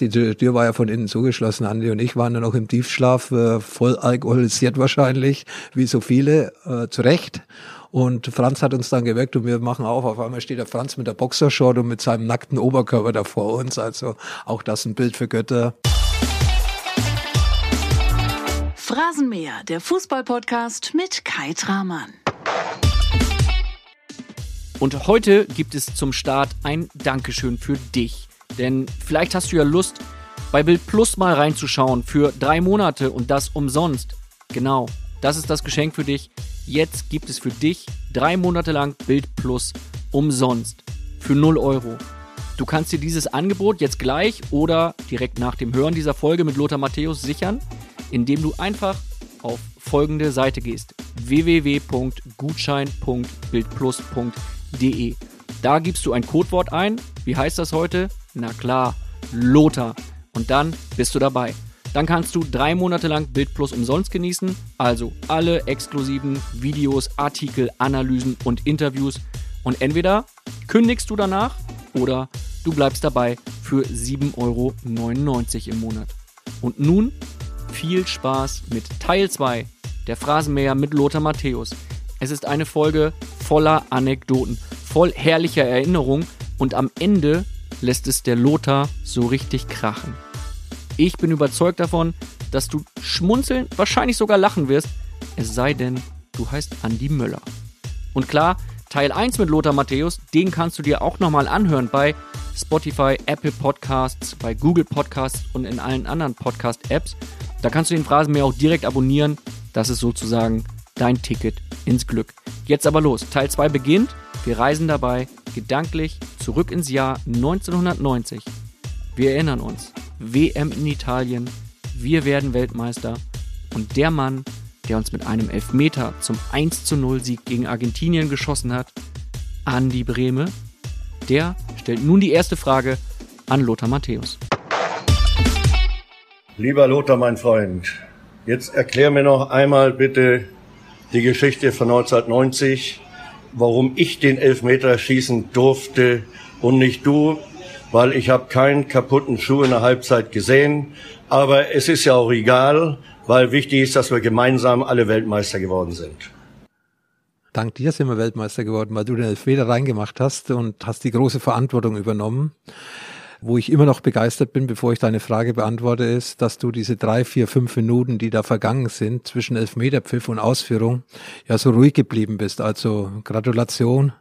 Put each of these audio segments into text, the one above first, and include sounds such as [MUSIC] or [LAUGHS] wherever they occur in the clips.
Die Tür war ja von innen zugeschlossen. Andi und ich waren dann noch im Tiefschlaf, äh, voll alkoholisiert wahrscheinlich, wie so viele, äh, zu Recht. Und Franz hat uns dann geweckt und wir machen auf. Auf einmal steht der Franz mit der Boxershort und mit seinem nackten Oberkörper da vor uns. Also auch das ein Bild für Götter. Phrasenmäher, der Fußballpodcast mit Kai Tramann. Und heute gibt es zum Start ein Dankeschön für dich. Denn vielleicht hast du ja Lust, bei Bild Plus mal reinzuschauen für drei Monate und das umsonst. Genau, das ist das Geschenk für dich. Jetzt gibt es für dich drei Monate lang Bild Plus umsonst für 0 Euro. Du kannst dir dieses Angebot jetzt gleich oder direkt nach dem Hören dieser Folge mit Lothar Matthäus sichern, indem du einfach auf folgende Seite gehst: www.gutschein.bildplus.de. Da gibst du ein Codewort ein. Wie heißt das heute? Na klar, Lothar. Und dann bist du dabei. Dann kannst du drei Monate lang Bild Plus umsonst genießen. Also alle exklusiven Videos, Artikel, Analysen und Interviews. Und entweder kündigst du danach oder du bleibst dabei für 7,99 Euro im Monat. Und nun viel Spaß mit Teil 2 der Phrasenmäher mit Lothar Matthäus. Es ist eine Folge voller Anekdoten, voll herrlicher Erinnerungen und am Ende lässt es der Lothar so richtig krachen. Ich bin überzeugt davon, dass du schmunzeln, wahrscheinlich sogar lachen wirst, es sei denn, du heißt Andy Möller. Und klar, Teil 1 mit Lothar Matthäus, den kannst du dir auch nochmal anhören bei Spotify, Apple Podcasts, bei Google Podcasts und in allen anderen Podcast-Apps. Da kannst du den Phrasenmäher auch direkt abonnieren. Das ist sozusagen dein Ticket ins Glück. Jetzt aber los. Teil 2 beginnt. Wir reisen dabei gedanklich zurück ins Jahr 1990. Wir erinnern uns. WM in Italien. Wir werden Weltmeister. Und der Mann, der uns mit einem Elfmeter zum 1 zu 0 Sieg gegen Argentinien geschossen hat, Andi Brehme, der stellt nun die erste Frage an Lothar Matthäus. Lieber Lothar, mein Freund, jetzt erklär mir noch einmal bitte die Geschichte von 1990, warum ich den Elfmeter schießen durfte und nicht du, weil ich habe keinen kaputten Schuh in der Halbzeit gesehen. Aber es ist ja auch egal, weil wichtig ist, dass wir gemeinsam alle Weltmeister geworden sind. Dank dir sind wir Weltmeister geworden, weil du den Elfmeter reingemacht hast und hast die große Verantwortung übernommen. Wo ich immer noch begeistert bin, bevor ich deine Frage beantworte, ist, dass du diese drei, vier, fünf Minuten, die da vergangen sind, zwischen Elfmeterpfiff und Ausführung, ja so ruhig geblieben bist. Also Gratulation.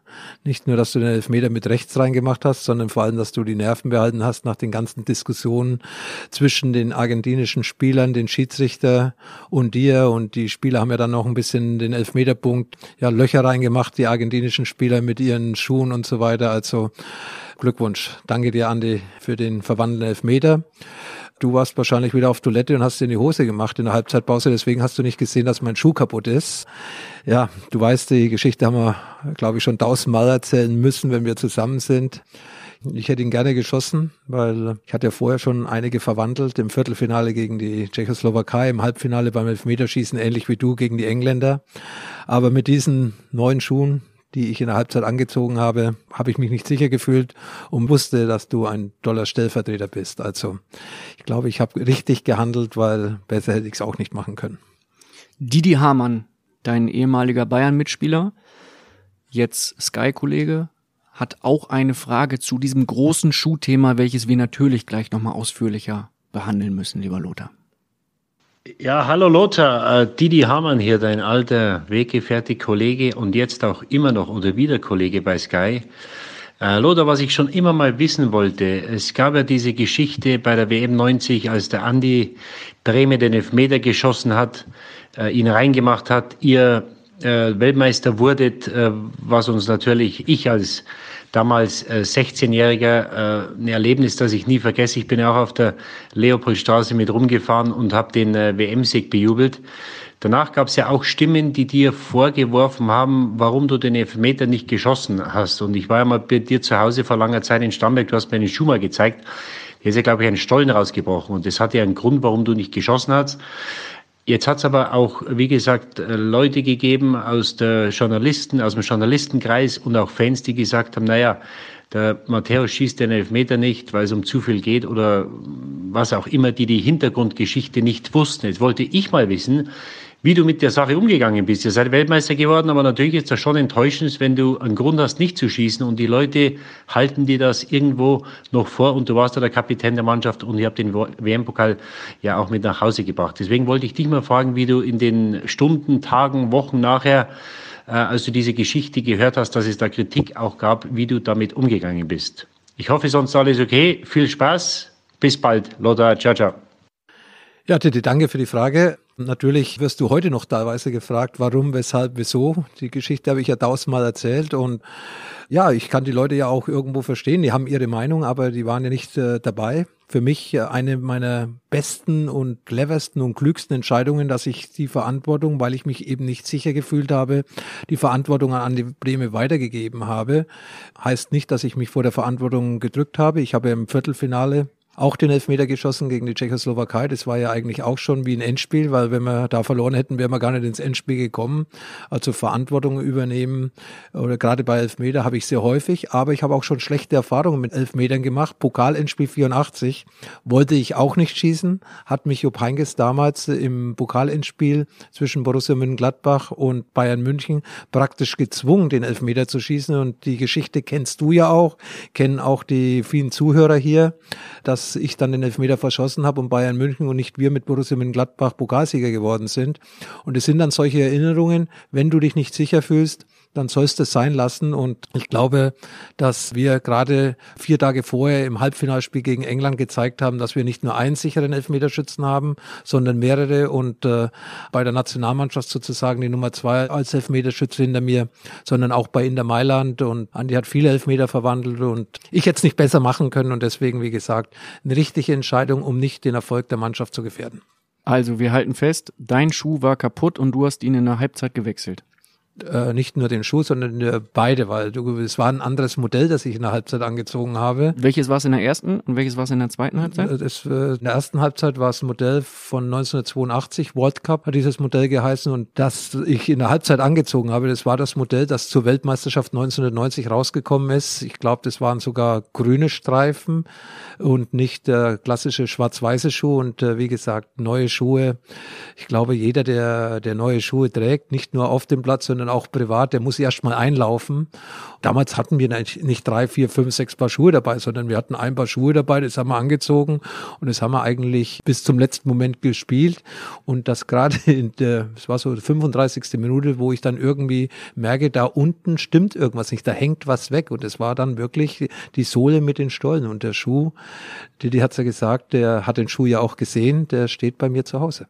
Nicht nur, dass du den Elfmeter mit rechts reingemacht hast, sondern vor allem, dass du die Nerven behalten hast nach den ganzen Diskussionen zwischen den argentinischen Spielern, den Schiedsrichter und dir. Und die Spieler haben ja dann noch ein bisschen den Elfmeterpunkt, ja, Löcher reingemacht, die argentinischen Spieler mit ihren Schuhen und so weiter. Also Glückwunsch. Danke dir, Andi, für den verwandelten Elfmeter. Du warst wahrscheinlich wieder auf Toilette und hast dir in die Hose gemacht in der Halbzeitpause, deswegen hast du nicht gesehen, dass mein Schuh kaputt ist. Ja, du weißt, die Geschichte haben wir, glaube ich, schon tausendmal erzählen müssen, wenn wir zusammen sind. Ich hätte ihn gerne geschossen, weil ich hatte ja vorher schon einige verwandelt im Viertelfinale gegen die Tschechoslowakei, im Halbfinale beim Elfmeterschießen, ähnlich wie du gegen die Engländer. Aber mit diesen neuen Schuhen, die ich in der Halbzeit angezogen habe, habe ich mich nicht sicher gefühlt und wusste, dass du ein toller Stellvertreter bist. Also ich glaube, ich habe richtig gehandelt, weil besser hätte ich es auch nicht machen können. Didi Hamann, dein ehemaliger Bayern-Mitspieler, jetzt Sky-Kollege, hat auch eine Frage zu diesem großen Schuhthema, welches wir natürlich gleich nochmal ausführlicher behandeln müssen, lieber Lothar. Ja, hallo Lothar, äh, Didi Hamann hier, dein alter Weggefährte, Kollege und jetzt auch immer noch oder wieder Kollege bei Sky. Äh, Lothar, was ich schon immer mal wissen wollte, es gab ja diese Geschichte bei der WM 90, als der Andi Breme den Elfmeter geschossen hat, äh, ihn reingemacht hat, ihr Weltmeister wurdet, was uns natürlich, ich als damals äh, 16-Jähriger, äh, ein Erlebnis, das ich nie vergesse. Ich bin ja auch auf der Leopoldstraße mit rumgefahren und habe den äh, WM-Sieg bejubelt. Danach gab es ja auch Stimmen, die dir vorgeworfen haben, warum du den Elfmeter nicht geschossen hast. Und ich war ja mal bei dir zu Hause vor langer Zeit in Stamberg, du hast mir einen Schuh mal gezeigt. Hier ist ja, glaube ich, ein Stollen rausgebrochen. Und das hat ja einen Grund, warum du nicht geschossen hast. Jetzt hat es aber auch, wie gesagt, äh, Leute gegeben aus der Journalisten, aus dem Journalistenkreis und auch Fans, die gesagt haben, naja, der Matthäus schießt den Elfmeter nicht, weil es um zu viel geht oder was auch immer, die die Hintergrundgeschichte nicht wussten. Jetzt wollte ich mal wissen, wie du mit der Sache umgegangen bist. Ihr seid Weltmeister geworden, aber natürlich ist das schon enttäuschend, wenn du einen Grund hast, nicht zu schießen und die Leute halten dir das irgendwo noch vor und du warst ja der Kapitän der Mannschaft und ihr habt den WM-Pokal ja auch mit nach Hause gebracht. Deswegen wollte ich dich mal fragen, wie du in den Stunden, Tagen, Wochen nachher, äh, als du diese Geschichte gehört hast, dass es da Kritik auch gab, wie du damit umgegangen bist. Ich hoffe, sonst alles okay. Viel Spaß. Bis bald. Lothar. Ciao, ciao. Ja, Titi, danke für die Frage. Natürlich wirst du heute noch teilweise gefragt, warum, weshalb, wieso. Die Geschichte habe ich ja tausendmal erzählt und ja, ich kann die Leute ja auch irgendwo verstehen. Die haben ihre Meinung, aber die waren ja nicht äh, dabei. Für mich äh, eine meiner besten und cleversten und klügsten Entscheidungen, dass ich die Verantwortung, weil ich mich eben nicht sicher gefühlt habe, die Verantwortung an die Breme weitergegeben habe. Heißt nicht, dass ich mich vor der Verantwortung gedrückt habe. Ich habe im Viertelfinale auch den Elfmeter geschossen gegen die Tschechoslowakei. Das war ja eigentlich auch schon wie ein Endspiel, weil wenn wir da verloren hätten, wären wir gar nicht ins Endspiel gekommen. Also Verantwortung übernehmen oder gerade bei Elfmeter habe ich sehr häufig, aber ich habe auch schon schlechte Erfahrungen mit Elfmetern gemacht. Pokal-Endspiel 84 wollte ich auch nicht schießen, hat mich Jupp Heynckes damals im Pokal-Endspiel zwischen Borussia Mönchengladbach und Bayern München praktisch gezwungen, den Elfmeter zu schießen und die Geschichte kennst du ja auch, kennen auch die vielen Zuhörer hier, dass ich dann den Elfmeter verschossen habe und Bayern München und nicht wir mit Borussia Mönchengladbach Pokalsieger geworden sind. Und es sind dann solche Erinnerungen, wenn du dich nicht sicher fühlst, dann sollst du es sein lassen. Und ich glaube, dass wir gerade vier Tage vorher im Halbfinalspiel gegen England gezeigt haben, dass wir nicht nur einen sicheren Elfmeterschützen haben, sondern mehrere. Und äh, bei der Nationalmannschaft sozusagen die Nummer zwei als Elfmeterschütze hinter mir, sondern auch bei Inter Mailand. Und Andi hat viele Elfmeter verwandelt und ich hätte es nicht besser machen können. Und deswegen, wie gesagt, eine richtige Entscheidung, um nicht den Erfolg der Mannschaft zu gefährden. Also, wir halten fest, dein Schuh war kaputt und du hast ihn in der Halbzeit gewechselt äh, nicht nur den Schuh, sondern äh, beide, weil du, es war ein anderes Modell, das ich in der Halbzeit angezogen habe. Welches war es in der ersten und welches war es in der zweiten Halbzeit? Äh, das, äh, in der ersten Halbzeit war es ein Modell von 1982, World Cup hat dieses Modell geheißen und das ich in der Halbzeit angezogen habe, das war das Modell, das zur Weltmeisterschaft 1990 rausgekommen ist. Ich glaube, das waren sogar grüne Streifen und nicht der klassische schwarz-weiße Schuh und äh, wie gesagt, neue Schuhe. Ich glaube, jeder, der, der neue Schuhe trägt, nicht nur auf dem Platz, sondern auch privat, der muss erst mal einlaufen. Damals hatten wir nicht drei, vier, fünf, sechs Paar Schuhe dabei, sondern wir hatten ein Paar Schuhe dabei, das haben wir angezogen und das haben wir eigentlich bis zum letzten Moment gespielt. Und das gerade in der, es war so die 35. Minute, wo ich dann irgendwie merke, da unten stimmt irgendwas nicht, da hängt was weg. Und es war dann wirklich die Sohle mit den Stollen und der Schuh, Didi hat's ja gesagt, der hat den Schuh ja auch gesehen, der steht bei mir zu Hause.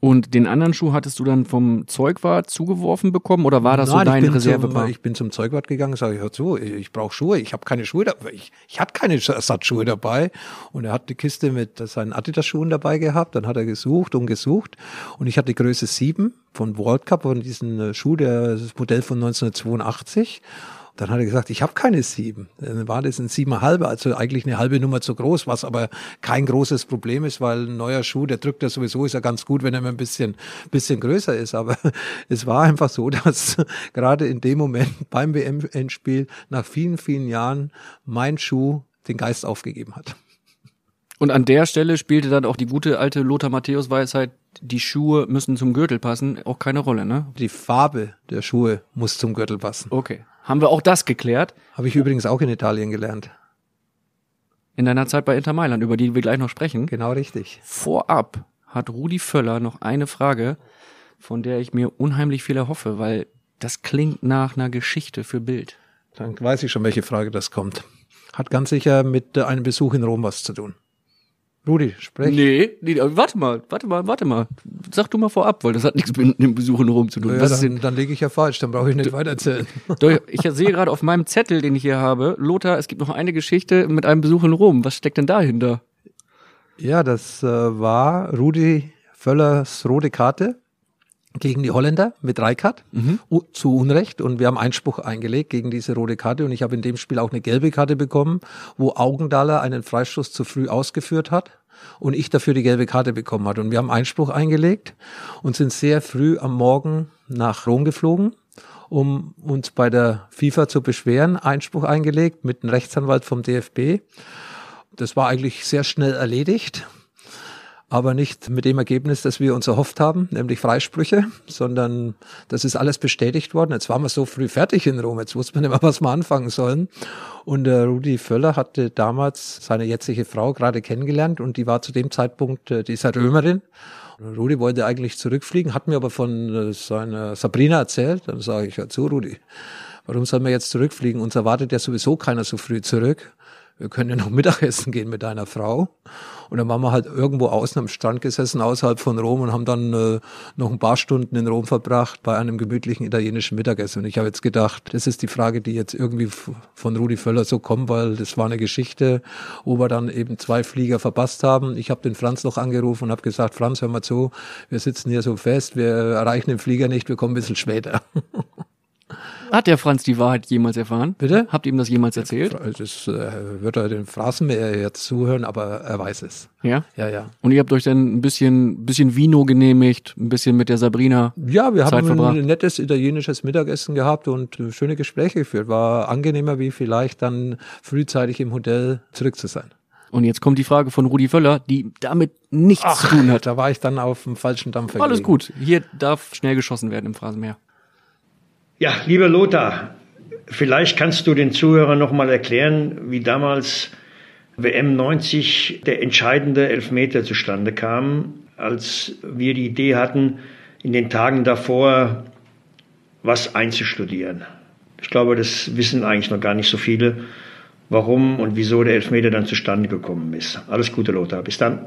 Und den anderen Schuh hattest du dann vom Zeugwart zugeworfen bekommen oder war das Nein, so dein Reservepaar? Zum, ich bin zum Zeugwart gegangen, sage ich, hör zu, ich brauche Schuhe, ich habe keine Schuhe dabei, ich, ich hatte keine Ersatzschuhe dabei. Und er hat die Kiste mit seinen Adidas-Schuhen dabei gehabt, dann hat er gesucht und gesucht und ich hatte Größe 7 von World Cup, von diesem Schuh, der, das Modell von 1982 dann hat er gesagt, ich habe keine sieben. Dann war das ein siebeneinhalb, also eigentlich eine halbe Nummer zu groß, was aber kein großes Problem ist, weil ein neuer Schuh, der drückt ja sowieso, ist ja ganz gut, wenn er mal ein bisschen, bisschen größer ist. Aber [LAUGHS] es war einfach so, [LAUGHS] dass gerade in dem Moment beim WM-Endspiel nach vielen, vielen Jahren mein Schuh den Geist aufgegeben hat. Und an der Stelle spielte dann auch die gute alte Lothar Matthäus Weisheit, die Schuhe müssen zum Gürtel passen, auch keine Rolle, ne? Die Farbe der Schuhe muss zum Gürtel passen. Okay. Haben wir auch das geklärt? Habe ich übrigens auch in Italien gelernt. In deiner Zeit bei Inter Mailand, über die wir gleich noch sprechen. Genau richtig. Vorab hat Rudi Völler noch eine Frage, von der ich mir unheimlich viel erhoffe, weil das klingt nach einer Geschichte für Bild. Dann weiß ich schon, welche Frage das kommt. Hat ganz sicher mit einem Besuch in Rom was zu tun. Rudi, sprech. Nee, nee, warte mal, warte mal, warte mal. Sag du mal vorab, weil das hat nichts mit dem Besuch in Rom zu tun. Ja, Was dann, dann lege ich ja falsch, dann brauche ich nicht weitererzählen. [LAUGHS] Doch, ich sehe gerade auf meinem Zettel, den ich hier habe, Lothar, es gibt noch eine Geschichte mit einem Besuch in Rom. Was steckt denn dahinter? Ja, das äh, war Rudi Völlers rote Karte gegen die Holländer mit Reikart mhm. zu Unrecht. Und wir haben Einspruch eingelegt gegen diese rote Karte. Und ich habe in dem Spiel auch eine gelbe Karte bekommen, wo Augendaler einen Freistoß zu früh ausgeführt hat und ich dafür die gelbe Karte bekommen hat. Und wir haben Einspruch eingelegt und sind sehr früh am Morgen nach Rom geflogen um uns bei der FIFA zu beschweren, Einspruch eingelegt mit einem Rechtsanwalt vom DFB das war eigentlich sehr schnell erledigt aber nicht mit dem Ergebnis, das wir uns erhofft haben, nämlich Freisprüche, sondern das ist alles bestätigt worden. Jetzt waren wir so früh fertig in Rom, jetzt wusste man immer, was wir anfangen sollen. Und äh, Rudi Völler hatte damals seine jetzige Frau gerade kennengelernt und die war zu dem Zeitpunkt, äh, die ist ja Römerin. Rudi wollte eigentlich zurückfliegen, hat mir aber von äh, seiner Sabrina erzählt. Dann sage ich, ja zu Rudi, warum sollen wir jetzt zurückfliegen? Uns erwartet ja sowieso keiner so früh zurück wir können ja noch [LAUGHS] Mittagessen gehen mit deiner Frau. Und dann waren wir halt irgendwo außen am Strand gesessen, außerhalb von Rom und haben dann äh, noch ein paar Stunden in Rom verbracht bei einem gemütlichen italienischen Mittagessen. Und ich habe jetzt gedacht, das ist die Frage, die jetzt irgendwie von Rudi Völler so kommt, weil das war eine Geschichte, wo wir dann eben zwei Flieger verpasst haben. Ich habe den Franz noch angerufen und habe gesagt, Franz, hör mal zu, wir sitzen hier so fest, wir erreichen den Flieger nicht, wir kommen ein bisschen später. [LAUGHS] Hat der Franz die Wahrheit jemals erfahren? Bitte? Habt ihr ihm das jemals erzählt? Das äh, wird er den Phrasenmäher jetzt zuhören, aber er weiß es. Ja? Ja, ja. Und ihr habt euch dann ein bisschen, bisschen Vino genehmigt, ein bisschen mit der Sabrina. Ja, wir Zeit haben verbracht. ein nettes italienisches Mittagessen gehabt und schöne Gespräche geführt. War angenehmer, wie vielleicht dann frühzeitig im Hotel zurück zu sein. Und jetzt kommt die Frage von Rudi Völler, die damit nichts zu tun hat. Da war ich dann auf dem falschen Dampfer. Alles gelegen. gut. Hier darf schnell geschossen werden im Phrasenmäher. Ja, lieber Lothar, vielleicht kannst du den Zuhörern noch mal erklären, wie damals WM 90 der entscheidende Elfmeter zustande kam, als wir die Idee hatten, in den Tagen davor was einzustudieren. Ich glaube, das wissen eigentlich noch gar nicht so viele, warum und wieso der Elfmeter dann zustande gekommen ist. Alles Gute, Lothar. Bis dann.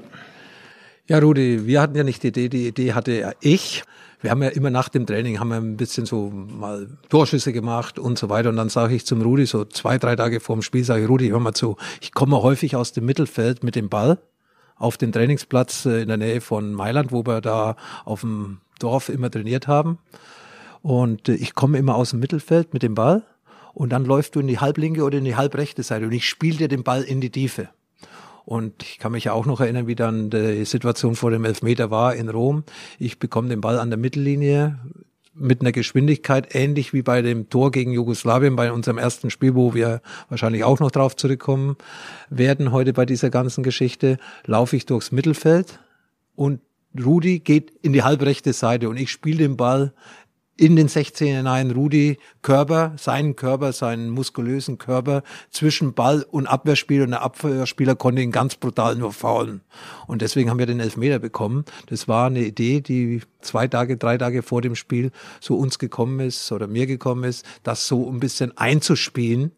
Ja, Rudi, wir hatten ja nicht die Idee, die Idee hatte ja ich. Wir haben ja immer nach dem Training haben wir ein bisschen so mal Torschüsse gemacht und so weiter. Und dann sage ich zum Rudi, so zwei, drei Tage vor dem Spiel, sage ich, Rudi, hör mal zu, ich komme häufig aus dem Mittelfeld mit dem Ball auf den Trainingsplatz äh, in der Nähe von Mailand, wo wir da auf dem Dorf immer trainiert haben. Und äh, ich komme immer aus dem Mittelfeld mit dem Ball und dann läufst du in die halblinke oder in die halbrechte Seite und ich spiele dir den Ball in die Tiefe. Und ich kann mich ja auch noch erinnern, wie dann die Situation vor dem Elfmeter war in Rom. Ich bekomme den Ball an der Mittellinie mit einer Geschwindigkeit ähnlich wie bei dem Tor gegen Jugoslawien bei unserem ersten Spiel, wo wir wahrscheinlich auch noch drauf zurückkommen werden heute bei dieser ganzen Geschichte, laufe ich durchs Mittelfeld und Rudi geht in die halbrechte Seite und ich spiele den Ball in den 16 hinein Rudi Körper, seinen Körper, seinen muskulösen Körper zwischen Ball und Abwehrspieler und der Abwehrspieler konnte ihn ganz brutal nur faulen. Und deswegen haben wir den Elfmeter bekommen. Das war eine Idee, die zwei Tage, drei Tage vor dem Spiel so uns gekommen ist oder mir gekommen ist, das so ein bisschen einzuspielen.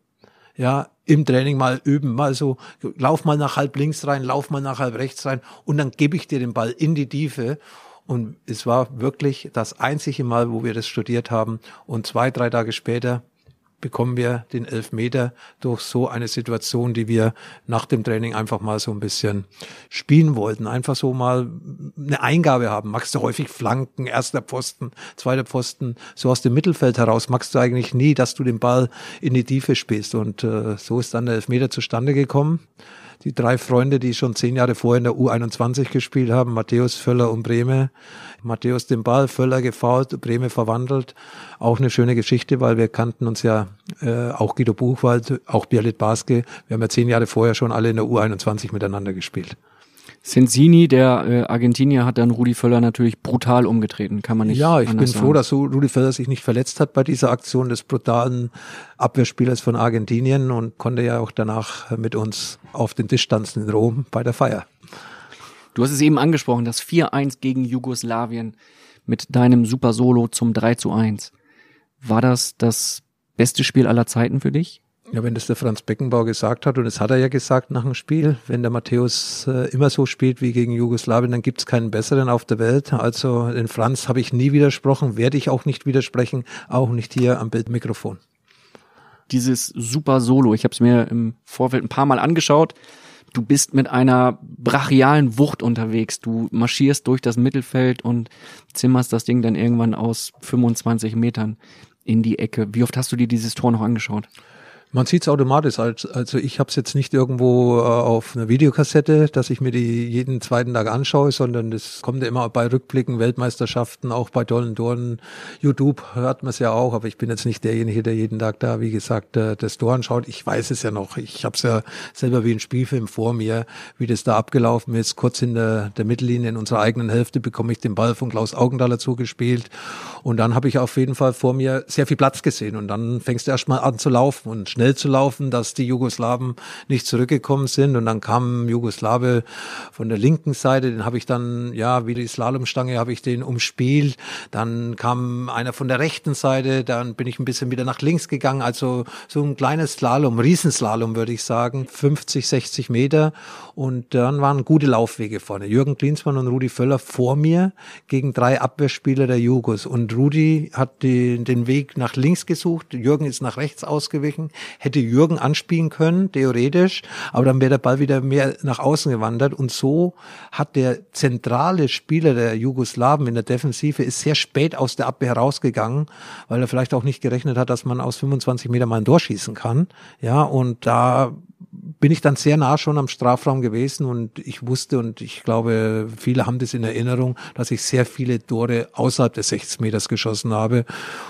Ja, im Training mal üben, mal so, lauf mal nach halb links rein, lauf mal nach halb rechts rein und dann gebe ich dir den Ball in die Tiefe. Und es war wirklich das einzige Mal, wo wir das studiert haben. Und zwei, drei Tage später bekommen wir den Elfmeter durch so eine Situation, die wir nach dem Training einfach mal so ein bisschen spielen wollten. Einfach so mal eine Eingabe haben. Magst du häufig Flanken, erster Pfosten, zweiter Pfosten, so aus dem Mittelfeld heraus magst du eigentlich nie, dass du den Ball in die Tiefe spielst. Und äh, so ist dann der Elfmeter zustande gekommen die drei Freunde, die schon zehn Jahre vorher in der U21 gespielt haben, Matthäus, Völler und Breme. Matthäus den Ball, Völler gefault, Breme verwandelt. Auch eine schöne Geschichte, weil wir kannten uns ja äh, auch Guido Buchwald, auch Birlit Baske. Wir haben ja zehn Jahre vorher schon alle in der U21 miteinander gespielt. Sensini, der äh, Argentinier, hat dann Rudi Völler natürlich brutal umgetreten, kann man nicht Ja, ich bin froh, sagen. dass so Rudi Völler sich nicht verletzt hat bei dieser Aktion des brutalen Abwehrspielers von Argentinien und konnte ja auch danach mit uns auf den Tisch tanzen in Rom bei der Feier. Du hast es eben angesprochen, das 4-1 gegen Jugoslawien mit deinem Super Solo zum 3 zu 1. War das das beste Spiel aller Zeiten für dich? Ja, wenn das der Franz Beckenbauer gesagt hat, und das hat er ja gesagt nach dem Spiel, wenn der Matthäus äh, immer so spielt wie gegen Jugoslawien, dann gibt's keinen besseren auf der Welt. Also den Franz habe ich nie widersprochen, werde ich auch nicht widersprechen, auch nicht hier am Bildmikrofon. Dieses Super Solo, ich habe es mir im Vorfeld ein paar Mal angeschaut. Du bist mit einer brachialen Wucht unterwegs. Du marschierst durch das Mittelfeld und zimmerst das Ding dann irgendwann aus 25 Metern in die Ecke. Wie oft hast du dir dieses Tor noch angeschaut? Man sieht es automatisch. Also ich habe es jetzt nicht irgendwo äh, auf einer Videokassette, dass ich mir die jeden zweiten Tag anschaue, sondern es kommt ja immer bei Rückblicken, Weltmeisterschaften, auch bei tollen Toren. YouTube hört man es ja auch, aber ich bin jetzt nicht derjenige, der jeden Tag da, wie gesagt, äh, das Tor anschaut. Ich weiß es ja noch. Ich habe es ja selber wie ein Spielfilm vor mir, wie das da abgelaufen ist. Kurz in der, Mittellinie in unserer eigenen Hälfte bekomme ich den Ball von Klaus Augendaler zugespielt. Und dann habe ich auf jeden Fall vor mir sehr viel Platz gesehen. Und dann fängst du erst mal an zu laufen und schnell schnell zu laufen, dass die Jugoslawen nicht zurückgekommen sind. Und dann kam Jugoslawe von der linken Seite, den habe ich dann, ja, wie die Slalomstange habe ich den umspielt. Dann kam einer von der rechten Seite, dann bin ich ein bisschen wieder nach links gegangen. Also so ein kleines Slalom, Riesenslalom würde ich sagen, 50, 60 Meter. Und dann waren gute Laufwege vorne. Jürgen Klinsmann und Rudi Völler vor mir gegen drei Abwehrspieler der Jugos. Und Rudi hat die, den Weg nach links gesucht. Jürgen ist nach rechts ausgewichen hätte Jürgen anspielen können, theoretisch, aber dann wäre der Ball wieder mehr nach außen gewandert und so hat der zentrale Spieler der Jugoslawen in der Defensive ist sehr spät aus der Abwehr herausgegangen, weil er vielleicht auch nicht gerechnet hat, dass man aus 25 Meter mal ein Tor schießen kann. Ja, und da bin ich dann sehr nah schon am Strafraum gewesen und ich wusste und ich glaube, viele haben das in Erinnerung, dass ich sehr viele Tore außerhalb des 60 Meters geschossen habe.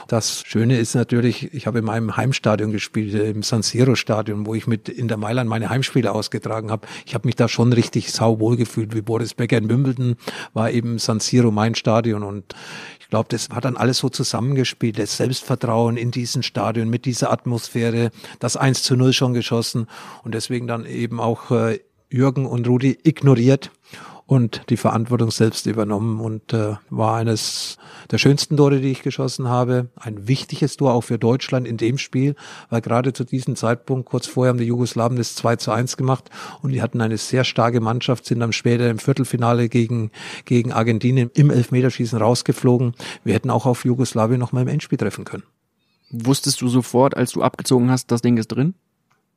Das Schöne ist natürlich, ich habe in meinem Heimstadion gespielt, im San Siro Stadion, wo ich mit in der Mailand meine Heimspiele ausgetragen habe. Ich habe mich da schon richtig sauwohl gefühlt, wie Boris Becker in Wimbledon war eben San Siro mein Stadion und glaube, das war dann alles so zusammengespielt. Das Selbstvertrauen in diesem Stadion mit dieser Atmosphäre, das 1 zu 0 schon geschossen und deswegen dann eben auch äh, Jürgen und Rudi ignoriert und die Verantwortung selbst übernommen und äh, war eines der schönsten Tore, die ich geschossen habe. Ein wichtiges Tor auch für Deutschland in dem Spiel, weil gerade zu diesem Zeitpunkt, kurz vorher haben die Jugoslawen das 2 zu 1 gemacht und die hatten eine sehr starke Mannschaft, sind dann später im Viertelfinale gegen, gegen Argentinien im Elfmeterschießen rausgeflogen. Wir hätten auch auf Jugoslawien noch mal im Endspiel treffen können. Wusstest du sofort, als du abgezogen hast, das Ding ist drin?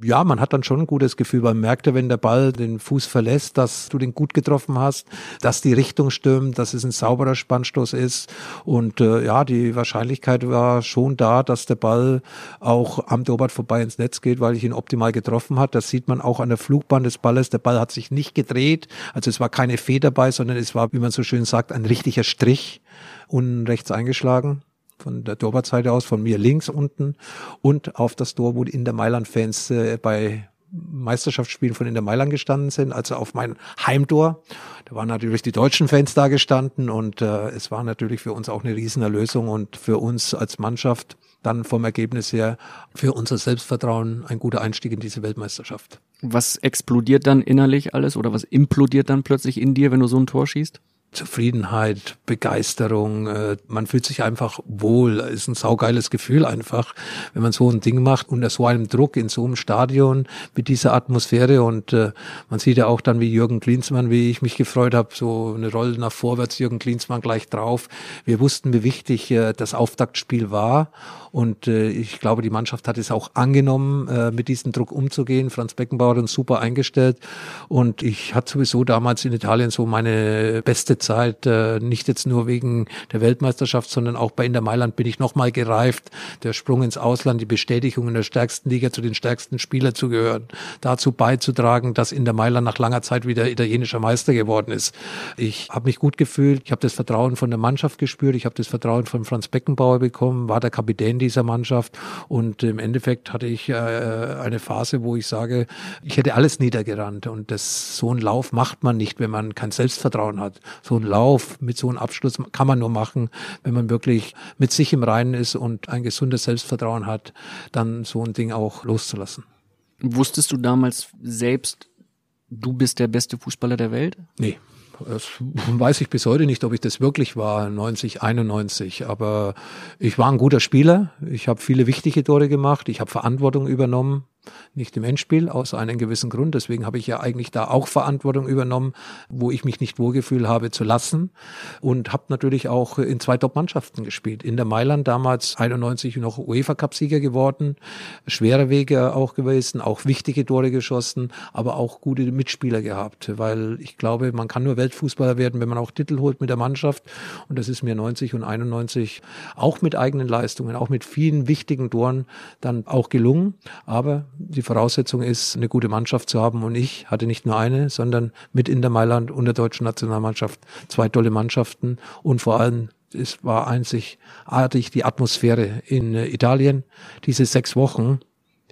Ja, man hat dann schon ein gutes Gefühl, man merkte, wenn der Ball den Fuß verlässt, dass du den gut getroffen hast, dass die Richtung stimmt, dass es ein sauberer Spannstoß ist. Und äh, ja, die Wahrscheinlichkeit war schon da, dass der Ball auch am Torwart vorbei ins Netz geht, weil ich ihn optimal getroffen hat. Das sieht man auch an der Flugbahn des Balles. Der Ball hat sich nicht gedreht. Also es war keine Fee dabei, sondern es war, wie man so schön sagt, ein richtiger Strich unten rechts eingeschlagen von der Torwartseite aus, von mir links unten und auf das Tor, wo die Inter Mailand-Fans äh, bei Meisterschaftsspielen von Inter Mailand gestanden sind, also auf mein Heimtor. Da waren natürlich die deutschen Fans da gestanden und äh, es war natürlich für uns auch eine Riesenerlösung und für uns als Mannschaft dann vom Ergebnis her für unser Selbstvertrauen ein guter Einstieg in diese Weltmeisterschaft. Was explodiert dann innerlich alles oder was implodiert dann plötzlich in dir, wenn du so ein Tor schießt? Zufriedenheit, Begeisterung, äh, man fühlt sich einfach wohl, ist ein saugeiles Gefühl einfach, wenn man so ein Ding macht unter so einem Druck in so einem Stadion mit dieser Atmosphäre. Und äh, man sieht ja auch dann wie Jürgen Klinsmann, wie ich mich gefreut habe, so eine Rolle nach vorwärts, Jürgen Klinsmann gleich drauf. Wir wussten, wie wichtig äh, das Auftaktspiel war und äh, ich glaube, die Mannschaft hat es auch angenommen, äh, mit diesem Druck umzugehen. Franz Beckenbauer hat uns super eingestellt. Und ich hatte sowieso damals in Italien so meine beste Zeit, äh, nicht jetzt nur wegen der Weltmeisterschaft, sondern auch bei Inter Mailand bin ich nochmal gereift. Der Sprung ins Ausland, die Bestätigung in der stärksten Liga zu den stärksten Spielern zu gehören, dazu beizutragen, dass Inter Mailand nach langer Zeit wieder italienischer Meister geworden ist. Ich habe mich gut gefühlt, ich habe das Vertrauen von der Mannschaft gespürt, ich habe das Vertrauen von Franz Beckenbauer bekommen, war der Kapitän dieser Mannschaft. Und im Endeffekt hatte ich äh, eine Phase, wo ich sage, ich hätte alles niedergerannt. Und das, so ein Lauf macht man nicht, wenn man kein Selbstvertrauen hat. So ein Lauf mit so einem Abschluss kann man nur machen, wenn man wirklich mit sich im Reinen ist und ein gesundes Selbstvertrauen hat, dann so ein Ding auch loszulassen. Wusstest du damals selbst, du bist der beste Fußballer der Welt? Nee. Das weiß ich bis heute nicht, ob ich das wirklich war, 90, 91. Aber ich war ein guter Spieler. Ich habe viele wichtige Tore gemacht. Ich habe Verantwortung übernommen. Nicht im Endspiel aus einem gewissen Grund. Deswegen habe ich ja eigentlich da auch Verantwortung übernommen, wo ich mich nicht wohlgefühlt habe zu lassen. Und habe natürlich auch in zwei Top-Mannschaften gespielt. In der Mailand damals 91 noch UEFA-Cup-Sieger geworden, schwere Wege auch gewesen, auch wichtige Tore geschossen, aber auch gute Mitspieler gehabt, weil ich glaube, man kann nur Weltfußballer werden, wenn man auch Titel holt mit der Mannschaft. Und das ist mir 90 und 91 auch mit eigenen Leistungen, auch mit vielen wichtigen Toren dann auch gelungen, aber die Voraussetzung ist, eine gute Mannschaft zu haben und ich hatte nicht nur eine, sondern mit Inter Mailand und der deutschen Nationalmannschaft zwei tolle Mannschaften und vor allem es war einzigartig die Atmosphäre in äh, Italien. Diese sechs Wochen,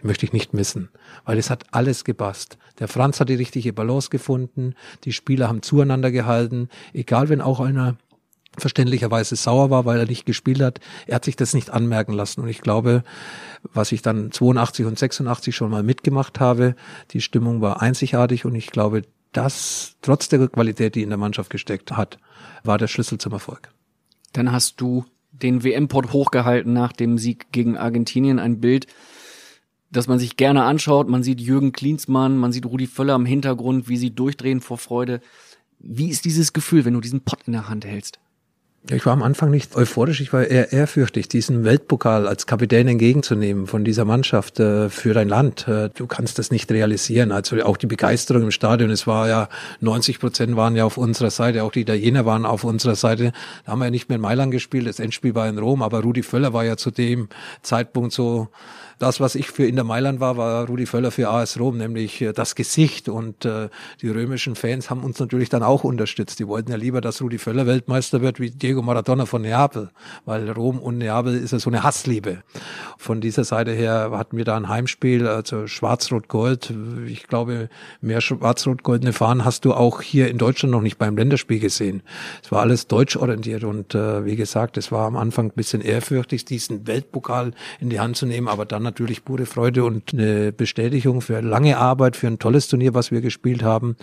die möchte ich nicht missen, weil es hat alles gepasst. Der Franz hat die richtige Balance gefunden, die Spieler haben zueinander gehalten, egal wenn auch einer verständlicherweise sauer war, weil er nicht gespielt hat. Er hat sich das nicht anmerken lassen. Und ich glaube, was ich dann 82 und 86 schon mal mitgemacht habe, die Stimmung war einzigartig und ich glaube, das trotz der Qualität, die in der Mannschaft gesteckt hat, war der Schlüssel zum Erfolg. Dann hast du den WM-Port hochgehalten nach dem Sieg gegen Argentinien. Ein Bild, das man sich gerne anschaut. Man sieht Jürgen Klinsmann, man sieht Rudi Völler im Hintergrund, wie sie durchdrehen vor Freude. Wie ist dieses Gefühl, wenn du diesen Pott in der Hand hältst? Ich war am Anfang nicht euphorisch, ich war eher ehrfürchtig, diesen Weltpokal als Kapitän entgegenzunehmen von dieser Mannschaft äh, für dein Land. Äh, du kannst das nicht realisieren. Also auch die Begeisterung im Stadion, es war ja 90 Prozent waren ja auf unserer Seite, auch die Italiener waren auf unserer Seite. Da haben wir ja nicht mehr in Mailand gespielt, das Endspiel war in Rom, aber Rudi Völler war ja zu dem Zeitpunkt so das, was ich für Inter Mailand war, war Rudi Völler für AS Rom, nämlich äh, das Gesicht. Und äh, die römischen Fans haben uns natürlich dann auch unterstützt. Die wollten ja lieber, dass Rudi Völler Weltmeister wird wie Diego Maradona von Neapel, weil Rom und Neapel ist ja so eine Hassliebe. Von dieser Seite her hatten wir da ein Heimspiel, also Schwarz-Rot-Gold. Ich glaube, mehr schwarz-rot-goldene Fahnen hast du auch hier in Deutschland noch nicht beim Länderspiel gesehen. Es war alles deutsch orientiert und äh, wie gesagt, es war am Anfang ein bisschen ehrfürchtig, diesen Weltpokal in die Hand zu nehmen, aber dann natürlich pure Freude und eine Bestätigung für lange Arbeit, für ein tolles Turnier, was wir gespielt haben.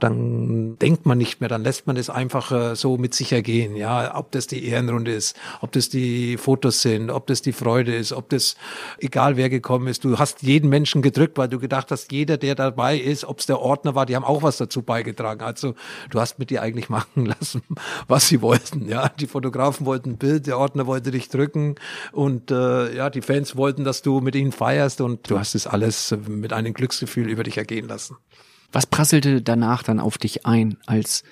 Dann denkt man nicht mehr, dann lässt man es einfach äh, so mit sich ergehen. Ja, ob das die Ehrenrunde ist, ob das die Fotos sind, ob das die Freude ist, ob das egal wer gekommen ist. Du hast jeden Menschen gedrückt, weil du gedacht hast, jeder, der dabei ist, ob es der Ordner war, die haben auch was dazu beigetragen. Also du hast mit dir eigentlich machen [LAUGHS] lassen, was sie wollten. Ja, die Fotografen wollten ein Bild, der Ordner wollte dich drücken und äh, ja, die Fans wollten, dass du mit ihnen feierst und du hast es alles mit einem Glücksgefühl über dich ergehen lassen. Was prasselte danach dann auf dich ein als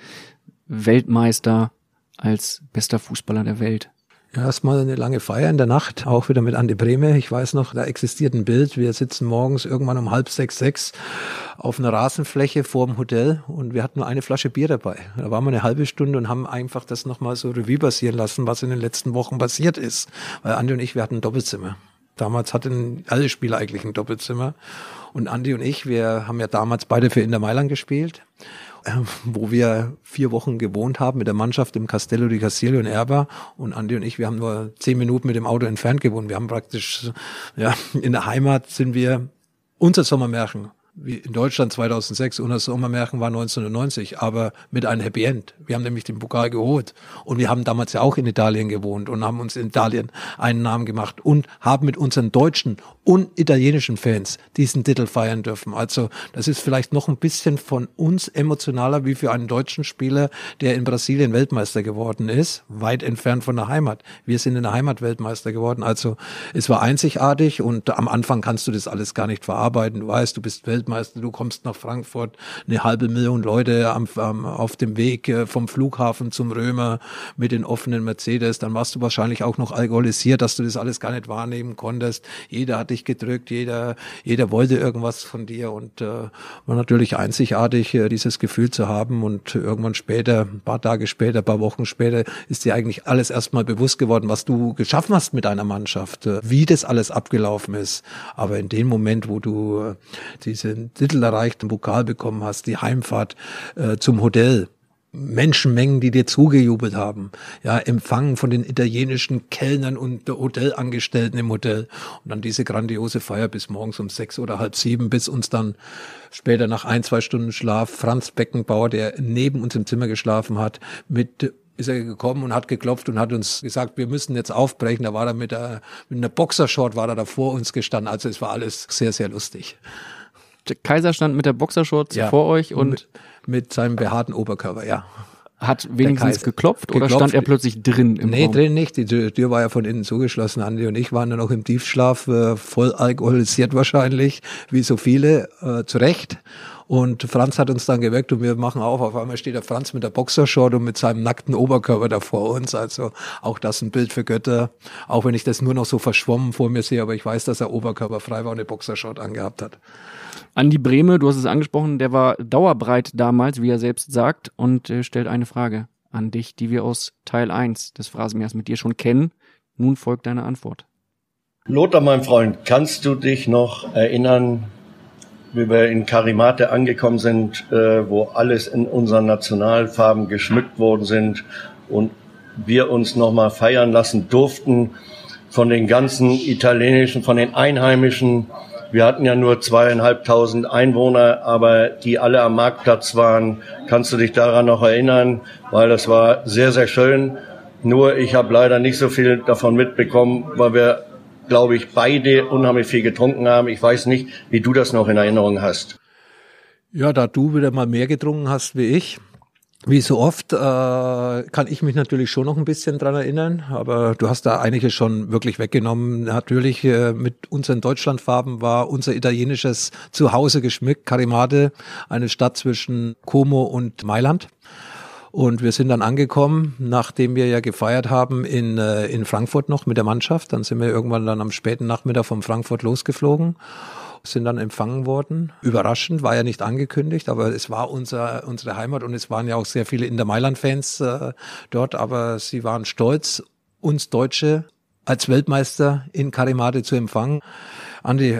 Weltmeister, als bester Fußballer der Welt? Ja, erstmal eine lange Feier in der Nacht, auch wieder mit Andi Breme. Ich weiß noch, da existiert ein Bild. Wir sitzen morgens irgendwann um halb sechs, sechs auf einer Rasenfläche vor dem Hotel und wir hatten nur eine Flasche Bier dabei. Da waren wir eine halbe Stunde und haben einfach das nochmal so Revue passieren lassen, was in den letzten Wochen passiert ist. Weil Andi und ich, wir hatten ein Doppelzimmer. Damals hatten alle Spieler eigentlich ein Doppelzimmer. Und Andi und ich, wir haben ja damals beide für Inter Mailand gespielt, wo wir vier Wochen gewohnt haben mit der Mannschaft im Castello di Castiglio in Erba. Und Andi und ich, wir haben nur zehn Minuten mit dem Auto entfernt gewohnt. Wir haben praktisch, ja, in der Heimat sind wir unser Sommermärchen wie in Deutschland 2006 und das Sommermärchen war 1990, aber mit einem Happy End. Wir haben nämlich den Pokal geholt und wir haben damals ja auch in Italien gewohnt und haben uns in Italien einen Namen gemacht und haben mit unseren deutschen und italienischen Fans diesen Titel feiern dürfen. Also das ist vielleicht noch ein bisschen von uns emotionaler wie für einen deutschen Spieler, der in Brasilien Weltmeister geworden ist, weit entfernt von der Heimat. Wir sind in der Heimat Weltmeister geworden. Also es war einzigartig und am Anfang kannst du das alles gar nicht verarbeiten. Du weißt, du bist Welt Weltmeister, du kommst nach Frankfurt, eine halbe Million Leute am, am, auf dem Weg äh, vom Flughafen zum Römer mit den offenen Mercedes, dann warst du wahrscheinlich auch noch alkoholisiert, dass du das alles gar nicht wahrnehmen konntest. Jeder hat dich gedrückt, jeder, jeder wollte irgendwas von dir und äh, war natürlich einzigartig, äh, dieses Gefühl zu haben und irgendwann später, ein paar Tage später, ein paar Wochen später, ist dir eigentlich alles erstmal bewusst geworden, was du geschaffen hast mit deiner Mannschaft, äh, wie das alles abgelaufen ist. Aber in dem Moment, wo du äh, diese den Titel erreicht, einen Pokal bekommen hast, die Heimfahrt äh, zum Hotel. Menschenmengen, die dir zugejubelt haben, ja, empfangen von den italienischen Kellnern und der Hotelangestellten im Hotel und dann diese grandiose Feier bis morgens um sechs oder halb sieben, bis uns dann später nach ein, zwei Stunden Schlaf Franz Beckenbauer, der neben uns im Zimmer geschlafen hat, mit ist er gekommen und hat geklopft und hat uns gesagt, wir müssen jetzt aufbrechen. Da war er mit, der, mit einer Boxershort war er da vor uns gestanden. Also es war alles sehr, sehr lustig. Der Kaiser stand mit der Boxershorts Ja. vor euch und mit, mit seinem behaarten Oberkörper, ja. hat wenigstens Kaiser. geklopft, oder Geklopft. stand er plötzlich drin im Nee, Raum? drin nicht. Die Tür, Tür war ja von innen zugeschlossen. Andi und ich waren dann noch im Tiefschlaf, äh, voll alkoholisiert wahrscheinlich, wie so viele, äh, zu Recht. Und Franz hat uns dann geweckt und wir machen auf. Auf einmal steht der Franz mit der Boxershort und mit seinem nackten Oberkörper da vor uns. Also auch das ein Bild für Götter. Auch wenn ich das nur noch so verschwommen vor mir sehe, aber ich weiß, dass er oberkörperfrei war und eine Boxershort angehabt hat. Andi Brehme, du hast es angesprochen, der war dauerbreit damals, wie er selbst sagt, und äh, stellt eine Frage an dich, die wir aus Teil 1 des Phrasenmeers mit dir schon kennen. Nun folgt deine Antwort. Lothar, mein Freund, kannst du dich noch erinnern, wie wir in Karimate angekommen sind, äh, wo alles in unseren Nationalfarben geschmückt worden sind und wir uns nochmal feiern lassen durften von den ganzen italienischen, von den Einheimischen. Wir hatten ja nur zweieinhalbtausend Einwohner, aber die alle am Marktplatz waren. Kannst du dich daran noch erinnern? Weil das war sehr, sehr schön. Nur ich habe leider nicht so viel davon mitbekommen, weil wir, glaube ich, beide unheimlich viel getrunken haben. Ich weiß nicht, wie du das noch in Erinnerung hast. Ja, da du wieder mal mehr getrunken hast wie ich, wie so oft, äh, kann ich mich natürlich schon noch ein bisschen dran erinnern, aber du hast da einiges schon wirklich weggenommen. Natürlich äh, mit unseren Deutschlandfarben war unser italienisches Zuhause geschmückt, Carimate, eine Stadt zwischen Como und Mailand. Und wir sind dann angekommen, nachdem wir ja gefeiert haben in, äh, in Frankfurt noch mit der Mannschaft. Dann sind wir irgendwann dann am späten Nachmittag von Frankfurt losgeflogen sind dann empfangen worden. Überraschend, war ja nicht angekündigt, aber es war unser, unsere Heimat und es waren ja auch sehr viele Inter Mailand-Fans äh, dort, aber sie waren stolz, uns Deutsche als Weltmeister in Karimate zu empfangen. Andi,